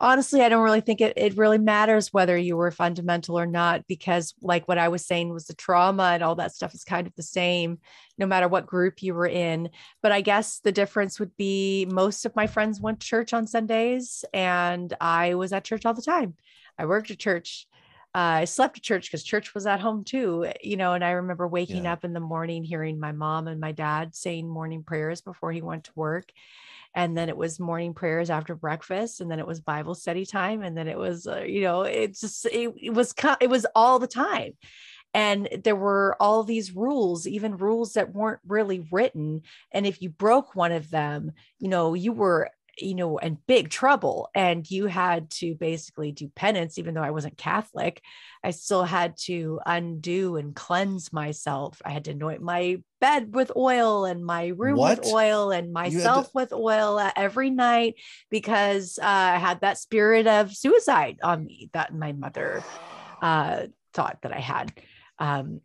honestly, I don't really think it, it really matters whether you were fundamental or not, because like what I was saying was the trauma and all that stuff is kind of the same, no matter what group you were in. But I guess the difference would be most of my friends went to church on Sundays and I was at church all the time. I worked at church uh, I slept at church because church was at home too, you know. And I remember waking yeah. up in the morning, hearing my mom and my dad saying morning prayers before he went to work. And then it was morning prayers after breakfast, and then it was Bible study time, and then it was, uh, you know, it just it, it was it was all the time and there were all these rules even rules that weren't really written and if you broke one of them you know you were you know, in big trouble. And you had to basically do penance, even though I wasn't Catholic. I still had to undo and cleanse myself. I had to anoint my bed with oil and my room what? with oil and myself to- with oil every night because uh, I had that spirit of suicide on me that my mother uh, thought that I had. Um,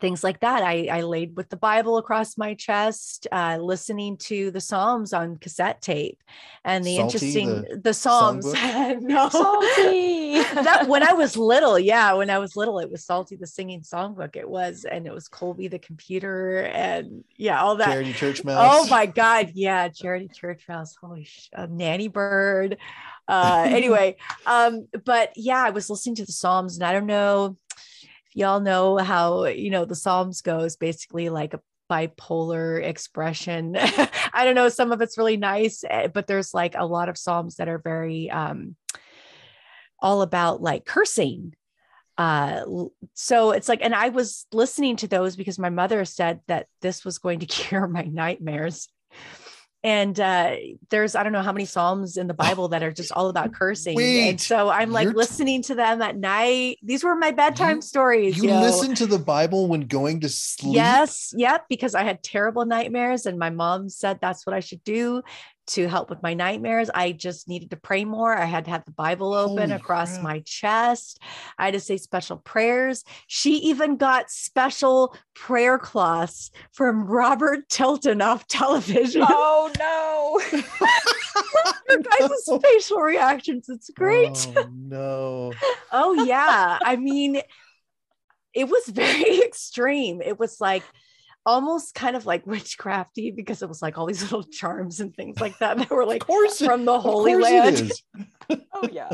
things like that. I, I laid with the Bible across my chest, uh, listening to the Psalms on cassette tape, and the Psalty, interesting the, the Psalms. *laughs* no, Psalty. *laughs* that when I was little, yeah, when I was little, it was Psalty the singing songbook. It was, and it was Colby the computer, and yeah, all that. Charity Church *laughs* Mouse. Oh my God, yeah, Charity Church Mouse. Holy sh- uh, Nanny Bird. Uh, anyway, um, but yeah, I was listening to the Psalms, and I don't know y'all know how you know the Psalms goes basically like a bipolar expression. *laughs* I don't know, some of it's really nice, eh, but there's like a lot of Psalms that are very um all about like cursing. Uh so it's like and I was listening to those because my mother said that this was going to *laughs* cure my nightmares and uh there's i don't know how many psalms in the bible that are just all about cursing Wait, and so i'm like listening to them at night these were my bedtime You- stories You yo. listen to the Bible when going to sleep. yes yep because i had terrible nightmares and my mom said that's what i should do to help with my nightmares i just needed to pray more i had to have the bible open Holy across crap. my chest i had to say special prayers she even got special prayer cloths from robert *laughs* tilton off television Oh no. *laughs* your guys' facial *laughs* reactions. It's great. Oh, no. Oh, yeah. I mean, it was very extreme. It was like almost kind of like *laughs* witchcrafty because it was like all these little charms and things like that that were like Of from the Holy Land. *laughs* Oh yeah.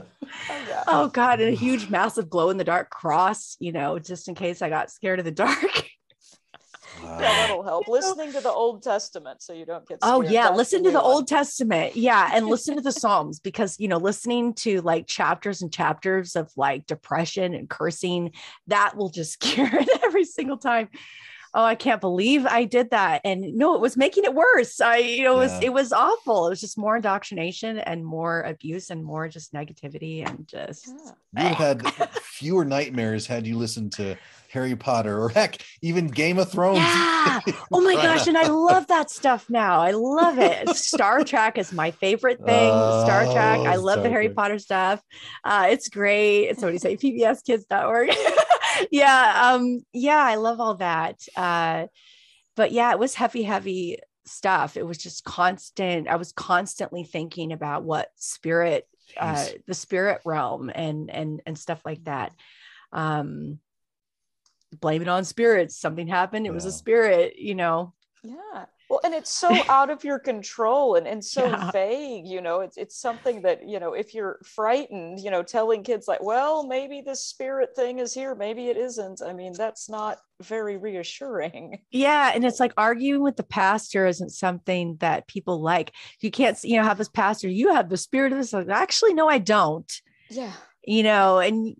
Oh yeah. Oh God, and a huge *sighs* massive glow in the dark cross, you know, just in case I got scared of the dark. *sighs* Wow. Yeah, that'll help. Listening to the Old Testament so you don't get Oh yeah, That's listen to the. Old Testament. Yeah, and listen to the Psalms *laughs* because you know, listening to like chapters and chapters of like depression and cursing, that will just cure it every single time. Oh, I can't believe I did that. And no, it was making it worse. I, you know, it was Yeah. it was awful. It was just more indoctrination and more abuse and more just negativity and just Yeah. You would have had *laughs* fewer nightmares had you listened to Harry Potter or heck, even Game of Thrones. Yeah. *laughs* Oh my gosh, and I love that stuff now. I love it. Star Trek is my favorite thing. Star Trek. I Oh, love the Harry Trek. Potter stuff. Uh, it's great. It's what do you say? PBSkids.org. *laughs* yeah. Um, yeah, I love all that. Uh, but yeah, it was heavy, heavy stuff. It was just constant. I was constantly thinking about what spirit, uh, the spirit realm and and and stuff like that. Um blame it on spirits. Something happened. It was a spirit, you know. Yeah. Well, and it's so *laughs* out of your control and, and so Yeah. vague, you know, it's it's something that, you know, if you're frightened, you know, telling kids like, well, maybe this spirit thing is here, maybe it isn't. I mean, that's not very reassuring. *laughs* Yeah. And it's like arguing with the pastor isn't something that people like. You can't, you know, have this pastor, you have the spirit of this. Like, Actually, no, I don't. Yeah. You know, and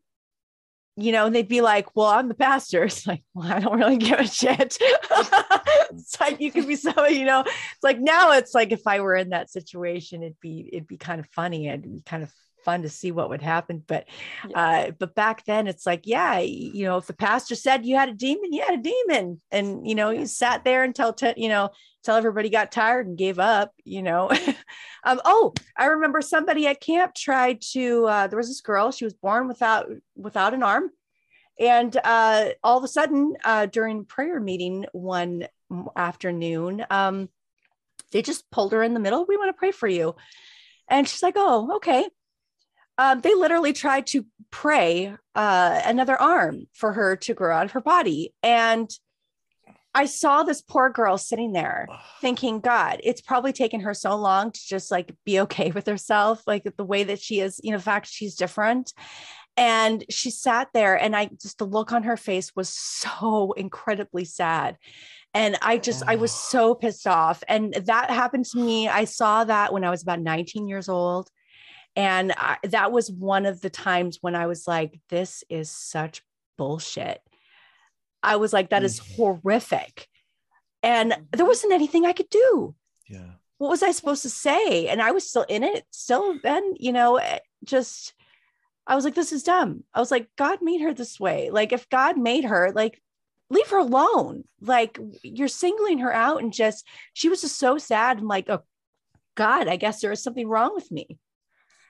you know, and they'd be like, Well, I'm the pastor. *laughs* It's like, well, I don't really give a shit. *laughs* it's like you could be so, you know, it's like now it's like if I were in that situation, it'd be it'd be kind of funny. It'd be kind of fun to see what would happen. But uh, but back then it's like, yeah, you know, if the pastor said you had a demon, you had a demon. And you know, you sat there until te- you know, till everybody got tired and gave up, you know. *laughs* um, oh, I remember somebody at camp tried to uh, there was this girl, she was born without without an arm. And uh, all of a sudden, uh, during prayer meeting one afternoon, um, they just pulled her in the middle. We want to pray for you. And she's like, oh, okay. Um, they literally tried to pray uh, another arm for her to grow out of her body. And I saw this poor girl sitting there thinking, God, it's probably taken her so long to just like be okay with herself, like the way that she is, you know, the fact she's different. And she sat there, and I just the look on her face was so incredibly sad. And I just, I was so pissed off. And that happened to me. I saw that when I was about 19 years old. And I, that was one of the times when I was like, this is such bullshit. I was like, that is horrific. And there wasn't anything I could do. Yeah. What was I supposed to say? And I was still in it, still then, you know, eh, just, I was like, this is dumb. I was like, God made her this way. Like, if God made her, like, leave her alone. Like, you're singling her out and just, she was just so sad and like, oh, God, I guess there is something wrong with me.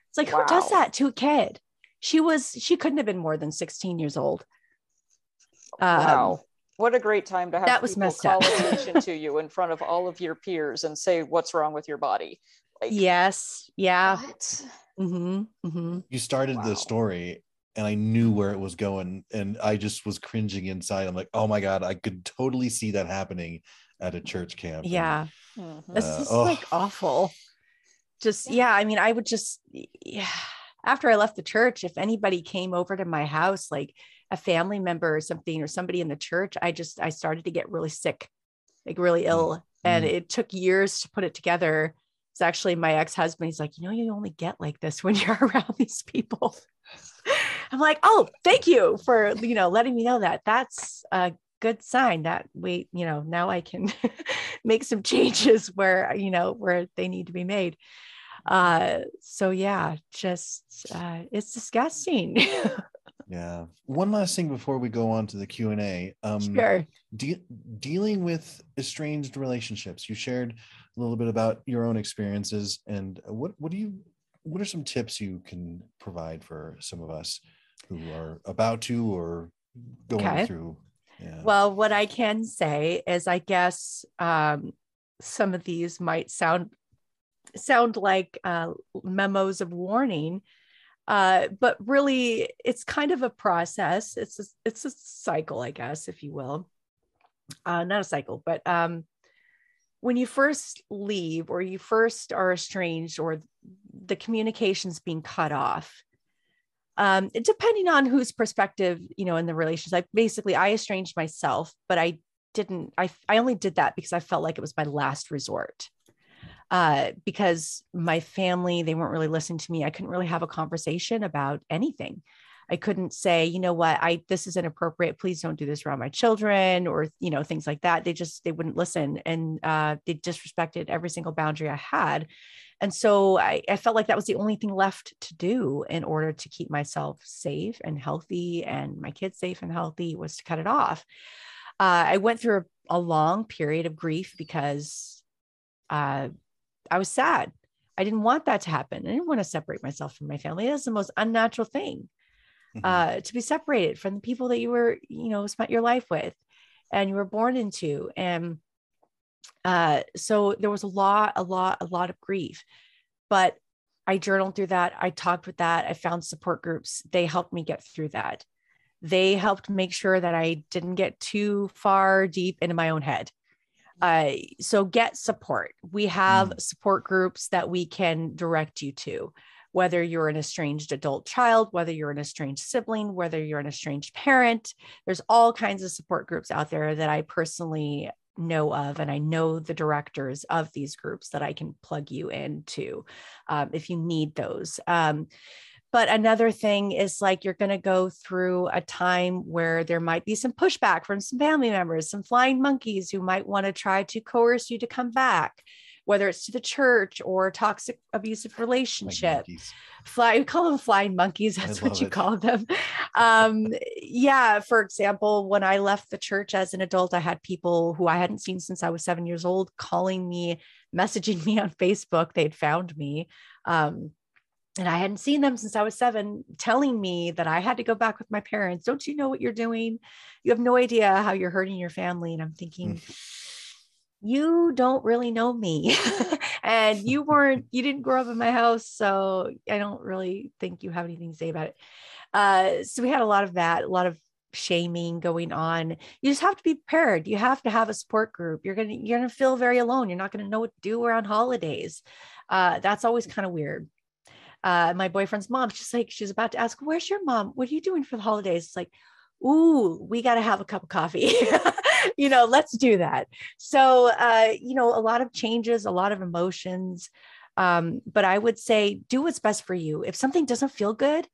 It's like, who does that to a kid? She was, she couldn't have been more than 16 years old. Um, wow. What a great time to have that was people messed call up. attention to *laughs* you in front of all of your peers and say what's wrong with your body. Like, Yes. Yeah. what? hmm hmm You started Wow. the story and I knew where it was going and I just was cringing inside. I'm like, oh my God, I could totally see that happening at a church camp. And, Yeah. Mhm. This Uh, is oh. like awful. Just yeah, I mean, I would just yeah. After I left the church, if anybody came over to my house, like a family member or something or somebody in the church, I just I started to get really sick, like really ill, mm-hmm. and it took years to put it together. It's actually my ex-husband. He's like, you know, you only get like this when *laughs* you're around these people. *laughs* I'm like, oh, thank you for you know letting me know that. That's a good sign that we, you know, now I can *laughs* make some changes where you know where they need to be made. Uh, so yeah, just uh, it's disgusting. Yeah. One last thing before we go on to the Q and A. Um, sure. De- dealing with estranged relationships. You shared a little bit about your own experiences, and what what do you what are some tips you can provide for some of us who are about to or going okay. through? Yeah. Well, what I can say is, I guess um, some of these might sound sound like uh, memos of warning, uh, but really, it's kind of a process. It's a, it's a cycle, I guess, if you will. Uh, not a cycle, but um, when you first leave or you first are estranged or the communications being cut off um, depending on whose perspective you know in the relationship I, basically i estranged myself but i didn't i i only did that because i felt like it was my last resort uh, because my family they weren't really listening to me i couldn't really have a conversation about anything I couldn't say, you know what, I this is inappropriate. Please don't do this around my children, or you know things like that. They just they wouldn't listen, and uh, they disrespected every single boundary I had. And so I, I felt like that was the only thing left to do in order to keep myself safe and healthy, and my kids safe and healthy was to cut it off. Uh, I went through a, a, long period of grief because uh, I was sad. I didn't want that to happen. I didn't want to separate myself from my family. That's the most unnatural thing mm-hmm. uh, to be separated from the people that you were, you know, spent your life with and you were born into. And uh, so there was a lot, a lot, a lot of grief. But I journaled through that. I talked with that. I found support groups. They helped me get through that. They helped make sure that I didn't get too far deep into my own head. Uh, so get support. We have mm. support groups that we can direct you to whether you're an estranged adult child, whether you're an estranged sibling, whether you're an estranged parent. There's all kinds of support groups out there that I personally know of and i know the directors of these groups that i can plug you into um, if you need those um, but another thing is like you're going to go through a time where there might be some pushback from some family members some flying monkeys who might want to try to coerce you to come back whether it's to the church or toxic abusive relationship. Fly, we call them flying monkeys. *laughs* That's what you it. call them. *laughs* Um, yeah. For example, when I left the church as an adult, I had people who I hadn't seen since I was seven years old calling me, messaging *laughs* me on Facebook. They'd found me. Um, and I hadn't seen them since I was seven, telling me that I had to go back with my parents. Don't you know what you're doing? You have no idea how you're hurting your family. And I'm thinking, mm. You don't really know me. *laughs* And you weren't you didn't grow up in my house so i don't really think you have anything to say about it. Uh, so we had a lot of that a lot of shaming going on. You just have to be prepared. You have to have a support group. You're gonna you're gonna feel very alone. You're not gonna know what to do around holidays. Uh, that's always kind of weird uh, my boyfriend's mom she's like she's about to ask where's your mom what are you doing for the holidays it's like ooh we got to have a cup of coffee *laughs* you know, let's do that. So, uh, you know, a lot of changes, a lot of emotions. Um, but I would say do what's best for you. If something doesn't feel good,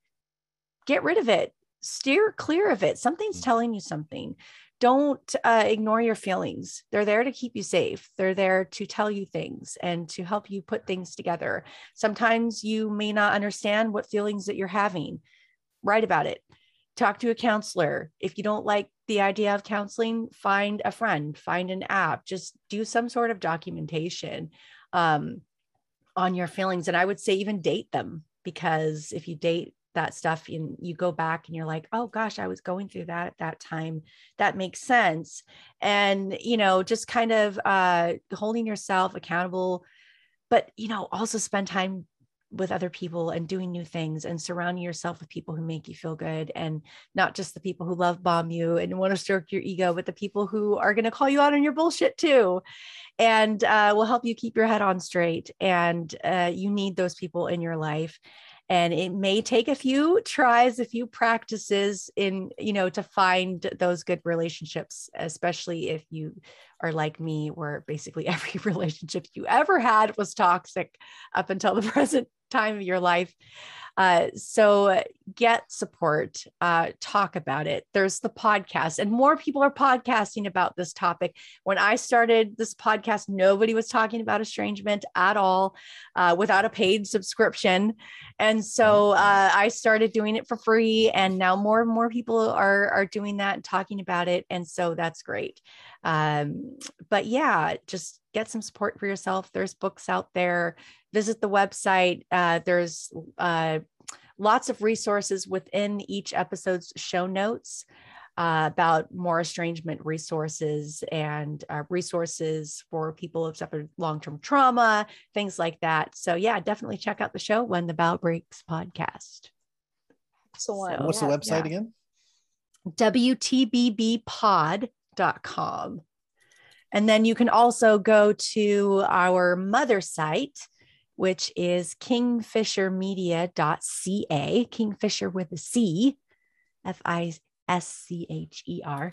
get rid of it, steer clear of it. Something's mm. telling you something. Don't uh, ignore your feelings. They're there to keep you safe. They're there to tell you things and to help you put things together. Sometimes you may not understand what feelings that you're having. Write about it talk to a counselor. If you don't like the idea of counseling, find a friend, find an app, just do some sort of documentation um, on your feelings. And I would say even date them because if you date that stuff and you go back and you're like, oh gosh, I was going through that at that time. That makes sense. And, you know, just kind of uh, holding yourself accountable, but, you know, also spend time with other people and doing new things and surrounding yourself with people who make you feel good and not just the people who love bomb you and want to stroke your ego but the people who are going to call you out on your bullshit too and uh, will help you keep your head on straight and uh, you need those people in your life and it may take a few tries a few practices in you know to find those good relationships especially if you are like me where basically *laughs* every relationship you ever had was toxic up until the *laughs* present time of your life uh, so get support, uh, talk about it. There's the podcast, and more people are podcasting about this topic. When I started this podcast, nobody was talking about estrangement at all uh, without a paid subscription. And so uh, I started doing it for free, and now more and more people are, are doing that and talking about it. And so that's great. Um, but yeah, just get some support for yourself. There's books out there. Visit the website. Uh, there's uh, lots of resources within each episode's show notes. Uh, about more estrangement resources and uh, resources for people who've suffered long-term trauma, things like that. So yeah, definitely check out the show when the bough breaks podcast. Excellent. So, What's yeah, the website yeah. again? WTBBpod.com. And then you can also go to our mother site, which is kingfischermedia.ca, Kingfischer with a C, F I S C H E R.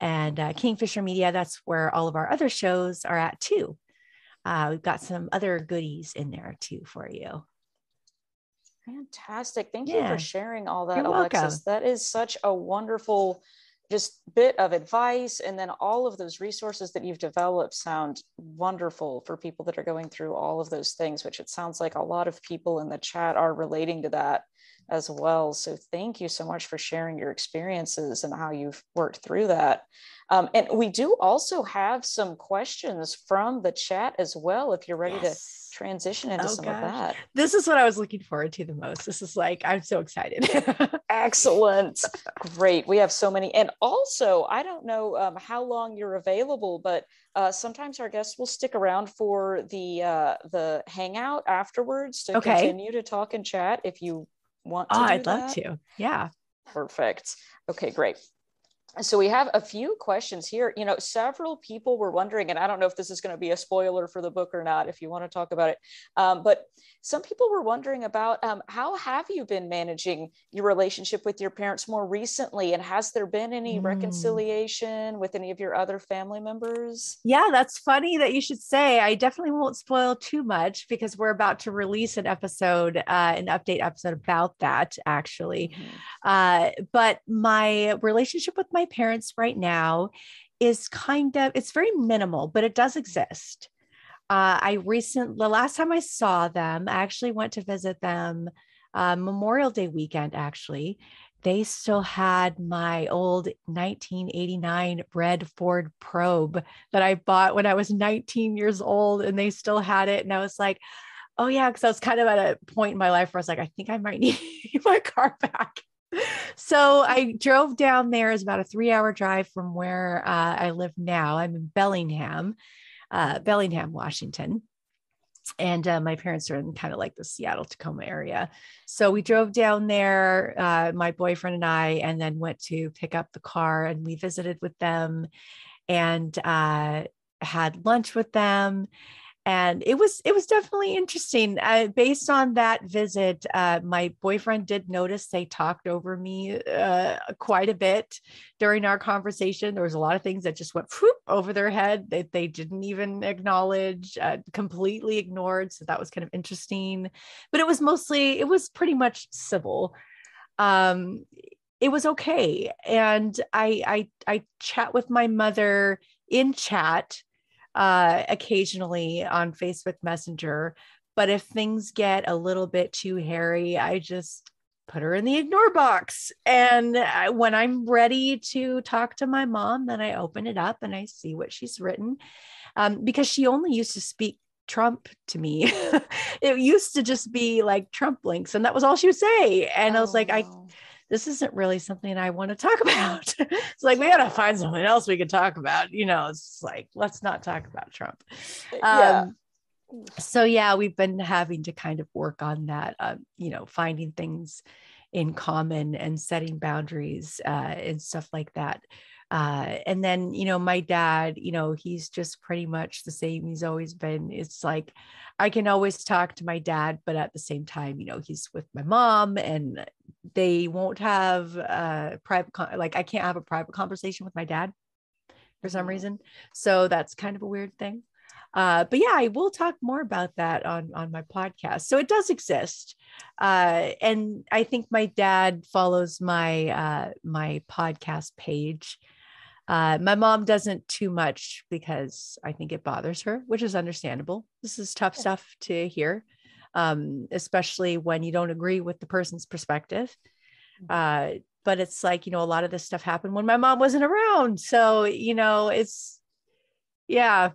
And uh, Kingfischer Media, that's where all of our other shows are at too. Uh, we've got some other goodies in there too for you. Fantastic. Thank yeah. you for sharing all that, You're Alexis. Welcome. That is such a wonderful just bit of advice and then all of those resources that you've developed sound wonderful for people that are going through all of those things which it sounds like a lot of people in the chat are relating to that as well so thank you so much for sharing your experiences and how you've worked through that um, and we do also have some questions from the chat as well if you're ready yes. to transition into oh, some gosh. of that. This is what I was looking forward to the most. This is like, I'm so excited. *laughs* Excellent. Great. We have so many. And also, I don't know um, how long you're available, but uh, sometimes our guests will stick around for the uh, the hangout afterwards to okay. continue to talk and chat if you want to. Oh, I'd that. love to. Yeah. Perfect. Okay, great so we have a few questions here you know several people were wondering and i don't know if this is going to be a spoiler for the book or not if you want to talk about it um, but some people were wondering about um, how have you been managing your relationship with your parents more recently and has there been any mm. reconciliation with any of your other family members yeah that's funny that you should say i definitely won't spoil too much because we're about to release an episode uh, an update episode about that actually mm-hmm. uh, but my relationship with my parents right now is kind of it's very minimal but it does exist. Uh, i recent the last time i saw them i actually went to visit them uh, memorial day weekend actually. They still had my old 1989 red ford probe that i bought when i was 19 years old and they still had it and i was like oh yeah because i was kind of at a point in my life where i was like i think i might *laughs* need my car back so I drove down there. It's about a three hour drive from where uh, I live now. I'm in Bellingham, uh, Bellingham, Washington. And uh, my parents are in kind of like the Seattle Tacoma area. So we drove down there, uh, my boyfriend and I, and then went to pick up the car and we visited with them and uh, had lunch with them and it was it was definitely interesting uh, based on that visit uh, my boyfriend did notice they talked over me uh, quite a bit during our conversation. There was a lot of things that just went whoop, over their head that they didn't even acknowledge uh, completely ignored so that was kind of interesting. But it was mostly it was pretty much civil. Um it was okay and i i i chat with my mother in chat uh, occasionally on Facebook Messenger. But if things get a little bit too hairy, I just put her in the ignore box. And I, when I'm ready to talk to my mom, then I open it up and I see what she's written. Um, because she only used to speak Trump to me. *laughs* it used to just be like Trump links, and that was all she would say. And oh, I was like, I oh, this isn't really something I want to talk *laughs* about. it's like, we got to find something else we can talk about. You know, it's like, let's not talk about Trump. Yeah. Um, so, yeah, we've been having to kind of work on that, uh, you know, finding things in common and setting boundaries uh, and stuff like that. Uh, and then, you know, my dad, you know, he's just pretty much the same he's always been. It's like I can always talk to my dad, but at the same time, you know, he's with my mom and they won't have a private, con- like, I can't have a private conversation with my dad for some Mhm. reason. So that's kind of a weird thing. Uh, but yeah, I will talk more about that on on my podcast. So it does exist, uh, and I think my dad follows my uh, my podcast page. Uh, my mom doesn't too much because I think it bothers her, which is understandable. This is tough stuff to hear, um, especially when you don't agree with the person's perspective. Uh, but it's like you know a lot of this stuff happened when my mom wasn't around, so you know it's yeah.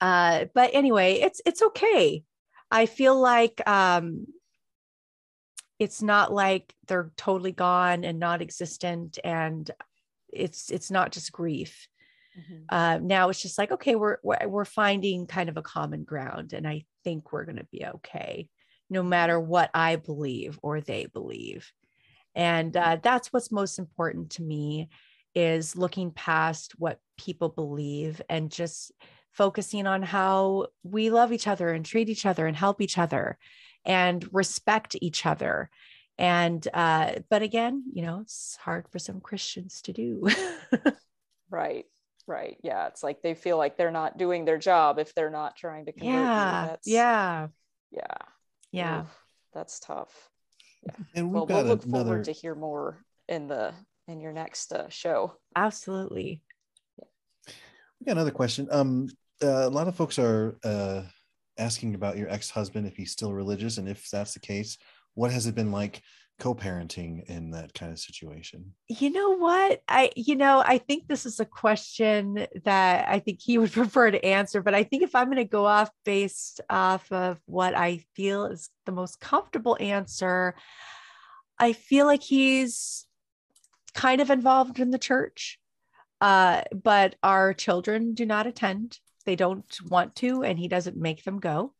Uh but anyway it's it's okay. I feel like um it's not like they're totally gone and non-existent and it's it's not just grief. Mhm. uh now it's just like okay we're we're, we're finding kind of a common ground and i think we're going to be okay no matter what i believe or they believe. And uh, that's what's most important to me is looking past what people believe and just focusing on how we love each other and treat each other and help each other and respect each other and uh but again you know it's hard for some christians to do *laughs* Right. Right. Yeah. It's like they feel like they're not doing their job if they're not trying to convert yeah That's, yeah Yeah. yeah Oof, that's tough. Yeah. And we've Well, got we'll look another. forward to hear more in the in your next uh, show. absolutely We got another question. Um, uh, a lot of folks are uh, asking about your ex-husband if he's still religious, and if that's the case, what has it been like co-parenting in that kind of situation? you know what? I you know i think this is a question that i think he would *laughs* prefer to answer but i think if i'm going to go off based off of what i feel is the most comfortable answer i feel like he's kind of involved in the church uh, but our children do not attend. They don't want to and he doesn't make them go.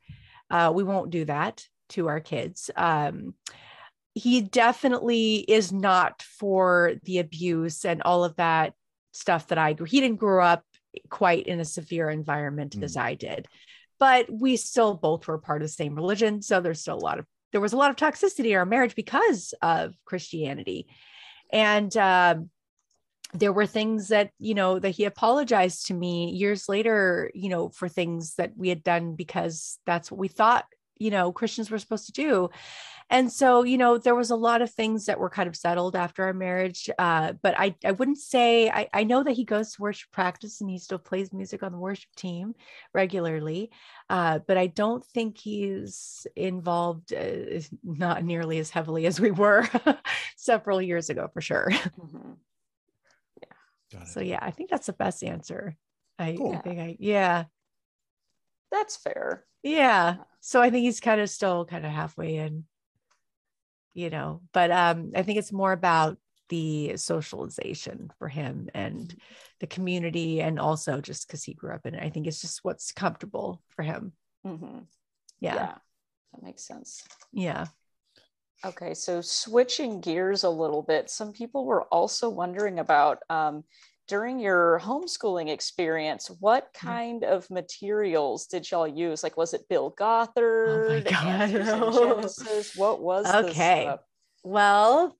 Uh, we won't do that to our kids um, he definitely is not for the abuse and all of that stuff that I grew. He didn't grow up quite in a severe environment as I did, but we still both were part of the same religion. So there's still a lot of there was a lot of toxicity in our marriage because of Christianity, and um, there were things that you know that he apologized to me years later, you know, for things that we had done because that's what we thought you know Christians were supposed to do. And so you know there was a lot of things that were kind of settled after our marriage uh, but i i wouldn't say I, I know that he goes to worship practice and he still plays music on the worship team regularly uh, but i don't think he's involved uh, *laughs* not nearly as heavily as we were *laughs* several years ago for sure. Mhm. Got so yeah i think that's the best answer. I, Cool. I think i yeah. That's fair. yeah so i think he's kind of still kind of halfway in you know but um i think it's more about the socialization for him and the community and also just because he grew up in it i think it's just what's comfortable for him Mhm. yeah yeah, that makes sense. yeah. Okay, so switching gears a little bit, some people were also wondering about um, during your homeschooling experience, what Mm-hmm. kind of materials did y'all use? Like, was it Bill Gothard? Oh my God, Answers in no. Genesis? What was Okay. well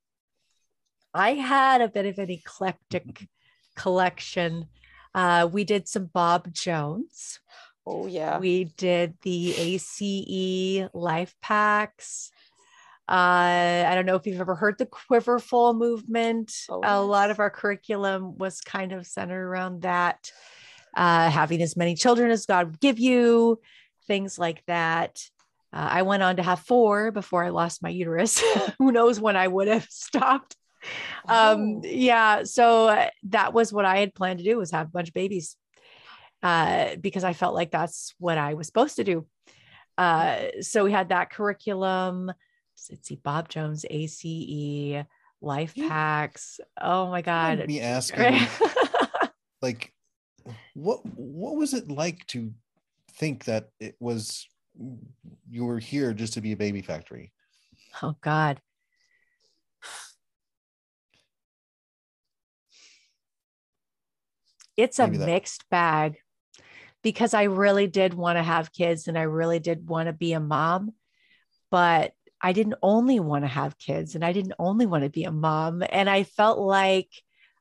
i had a bit of an eclectic collection uh we did some bob jones Oh yeah. We did the ACE LIFEPACs. Uh, I don't know if you've ever heard the Quiverful movement. Oh, a lot of our curriculum was kind of centered around that, uh, having as many children as God would give you, things like that. Uh, I went on to have four before I lost my uterus. *laughs* Who knows when I would have *laughs* stopped? Um, Oh. yeah, so uh, that was what I had planned to do was have a bunch of babies uh, because I felt like that's what I was supposed to do. Uh, so we had that curriculum. Let's see, Bob Jones, ACE, LIFEPACs. Oh my God. Me asking, *laughs* like, what what was it like to think that it was you were here just to be a baby factory? oh God. it's a mixed bag because I really did want to have kids and I really did want to be a mom. But I didn't only want to have kids and I didn't only want to be a mom. And I felt like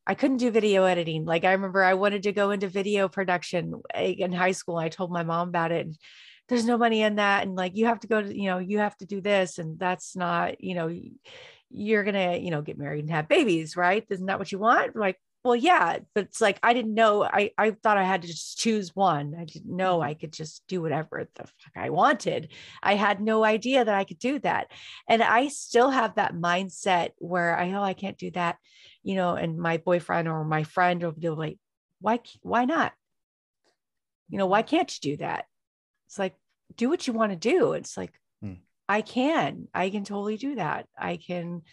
I couldn't do video editing. Like I remember I wanted to go into video production in high school. I told my mom about it. And there's no money in that. And like, you have to go to, you know, you have to do this. And that's not, you know, you're to, you know, get married and have babies, right? Isn't that what you want? Like, well, yeah, but it's like I didn't know. I I thought I had to just choose one. I didn't know I could just do whatever the fuck I wanted. I had no idea that I could do that, and I still have that mindset where I oh I can't do that, you know. And my boyfriend or my friend will be like, why why not? You know, why can't you do that? It's like do what you want to do. It's like hmm. I can. I can totally do that. I can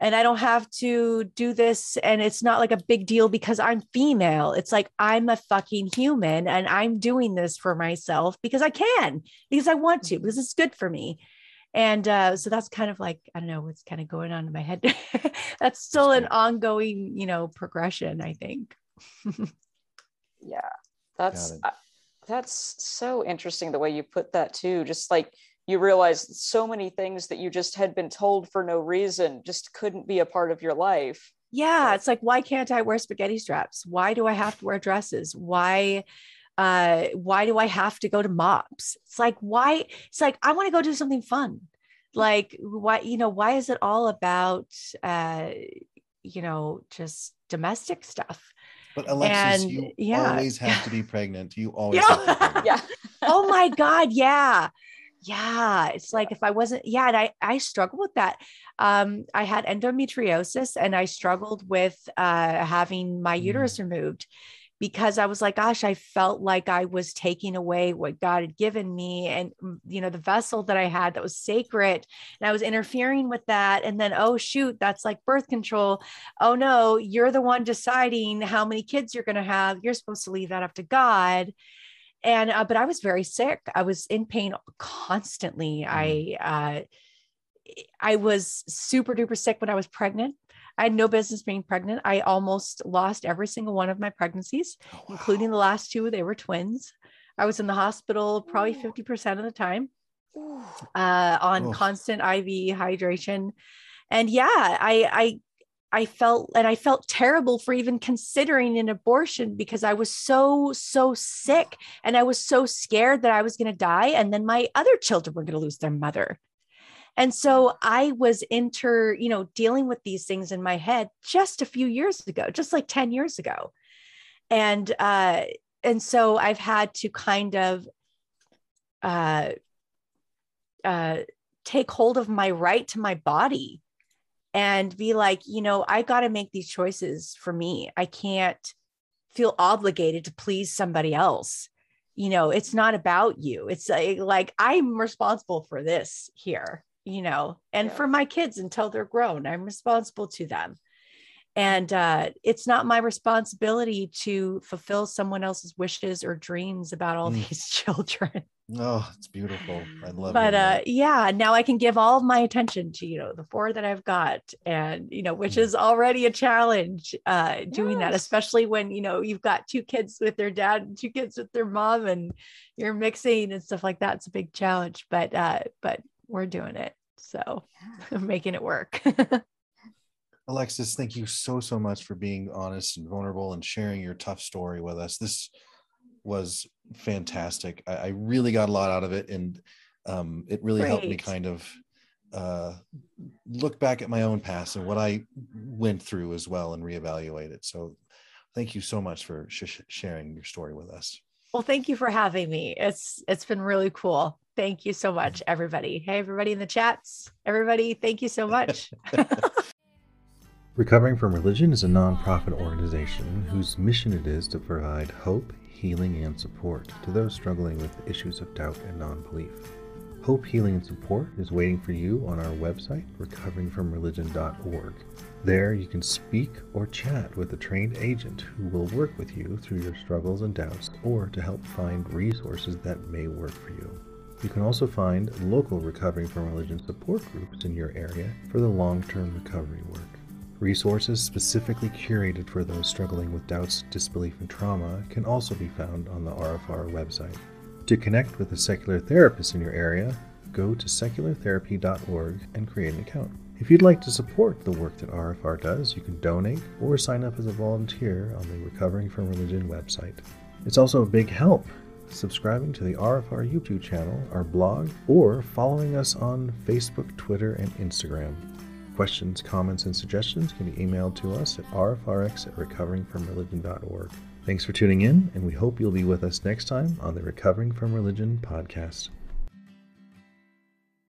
and I don't have to do this. And it's not like a big deal because I'm female. It's like I'm a fucking human and I'm doing this for myself because I can, because I want to, because it's good for me. And uh, so that's kind of like, I don't know what's kind of going on in my head. *laughs* that's still an ongoing, you know, progression, I think. *laughs* yeah. That's, uh, that's so interesting the way you put that too. Just like, you realize so many things that you just had been told for no reason just couldn't be a part of your life. Yeah, it's like why can't I wear spaghetti straps? Why do I have to wear dresses? Why uh why do I have to go to MOPS? It's like why it's like I want to go do something fun. Like why you know why is it all about uh you know just domestic stuff? But Alexis, and, you yeah. always have to be *laughs* pregnant. You always yeah. *laughs* yeah. oh my God. Yeah yeah it's like if i wasn't yeah and i i struggle with that. Um i had endometriosis and i struggled with uh having my mm. uterus removed because i was like gosh i felt like i was taking away what god had given me and mm, you know the vessel that i had that was sacred and i was interfering with that. And then oh shoot that's like birth control. Oh no you're the one deciding how many kids you're going to have. You're supposed to leave that up to god and uh, but i was very sick. I was in pain constantly. Mm. i uh i was super duper sick when i was pregnant. I had no business being pregnant. I almost lost every single one of my pregnancies oh, wow. including the last two. They were twins. I was in the hospital probably 50% of the time uh, on constant iv hydration. And yeah i i I felt and I felt terrible for even considering an abortion because I was so so sick and I was so scared that I was going to die and then my other children were going to lose their mother. And so I was inter, you know, dealing with these things in my head just a few years ago, just like 10 years ago. And uh and so I've had to kind of uh uh take hold of my right to my body and be like, you know, I got to make these choices for me. I can't feel obligated to please somebody else. You know, it's not about you. It's like, like I'm responsible for this here, you know, and yeah. for my kids until they're grown, I'm responsible to them. And uh, it's not my responsibility to fulfill someone else's wishes or dreams about all *laughs* mm. these children. Oh, it's beautiful. I love but, it. But uh, yeah, now I can give all of my attention to, you know, the four that I've got and, you know, which mm. is already a challenge uh, doing yes. that, especially when, you know, you've got two kids with their dad and two kids with their mom and you're mixing and stuff like that. It's a big challenge, but, uh, but we're doing it. So yeah. *laughs* making it work. *laughs* Alexis, thank you so, so much for being honest and vulnerable and sharing your tough story with us. This was fantastic. I, I really got a lot out of it, and um, it really Great. helped me kind of uh, look back at my own past and what I went through as well and reevaluate it. So, thank you so much for sh- sharing your story with us. Well, thank you for having me. It's it's been really cool. Thank you so much, *laughs* everybody. Hey, everybody in the chats. Everybody, thank you so much. *laughs* Recovering from Religion is a nonprofit organization whose mission it is to provide hope, healing, and support to those struggling with issues of doubt and non belief. Hope, Healing, and Support is waiting for you on our website, recoveringfromreligion.org. There, you can speak or chat with a trained agent who will work with you through your struggles and doubts or to help find resources that may work for you. You can also find local Recovering from Religion support groups in your area for the long term recovery work. Resources specifically curated for those struggling with doubts, disbelief, and trauma can also be found on the RFR website. To connect with a secular therapist in your area, go to seculartherapy.org and create an account. If you'd like to support the work that RFR does, you can donate or sign up as a volunteer on the Recovering from Religion website. It's also a big help subscribing to the RFR YouTube channel, our blog, or following us on Facebook, Twitter, and Instagram. Questions, comments, and suggestions can be emailed to us at rfrx at recoveringfromreligion.org. Thanks for tuning in, and we hope you'll be with us next time on the Recovering from Religion podcast.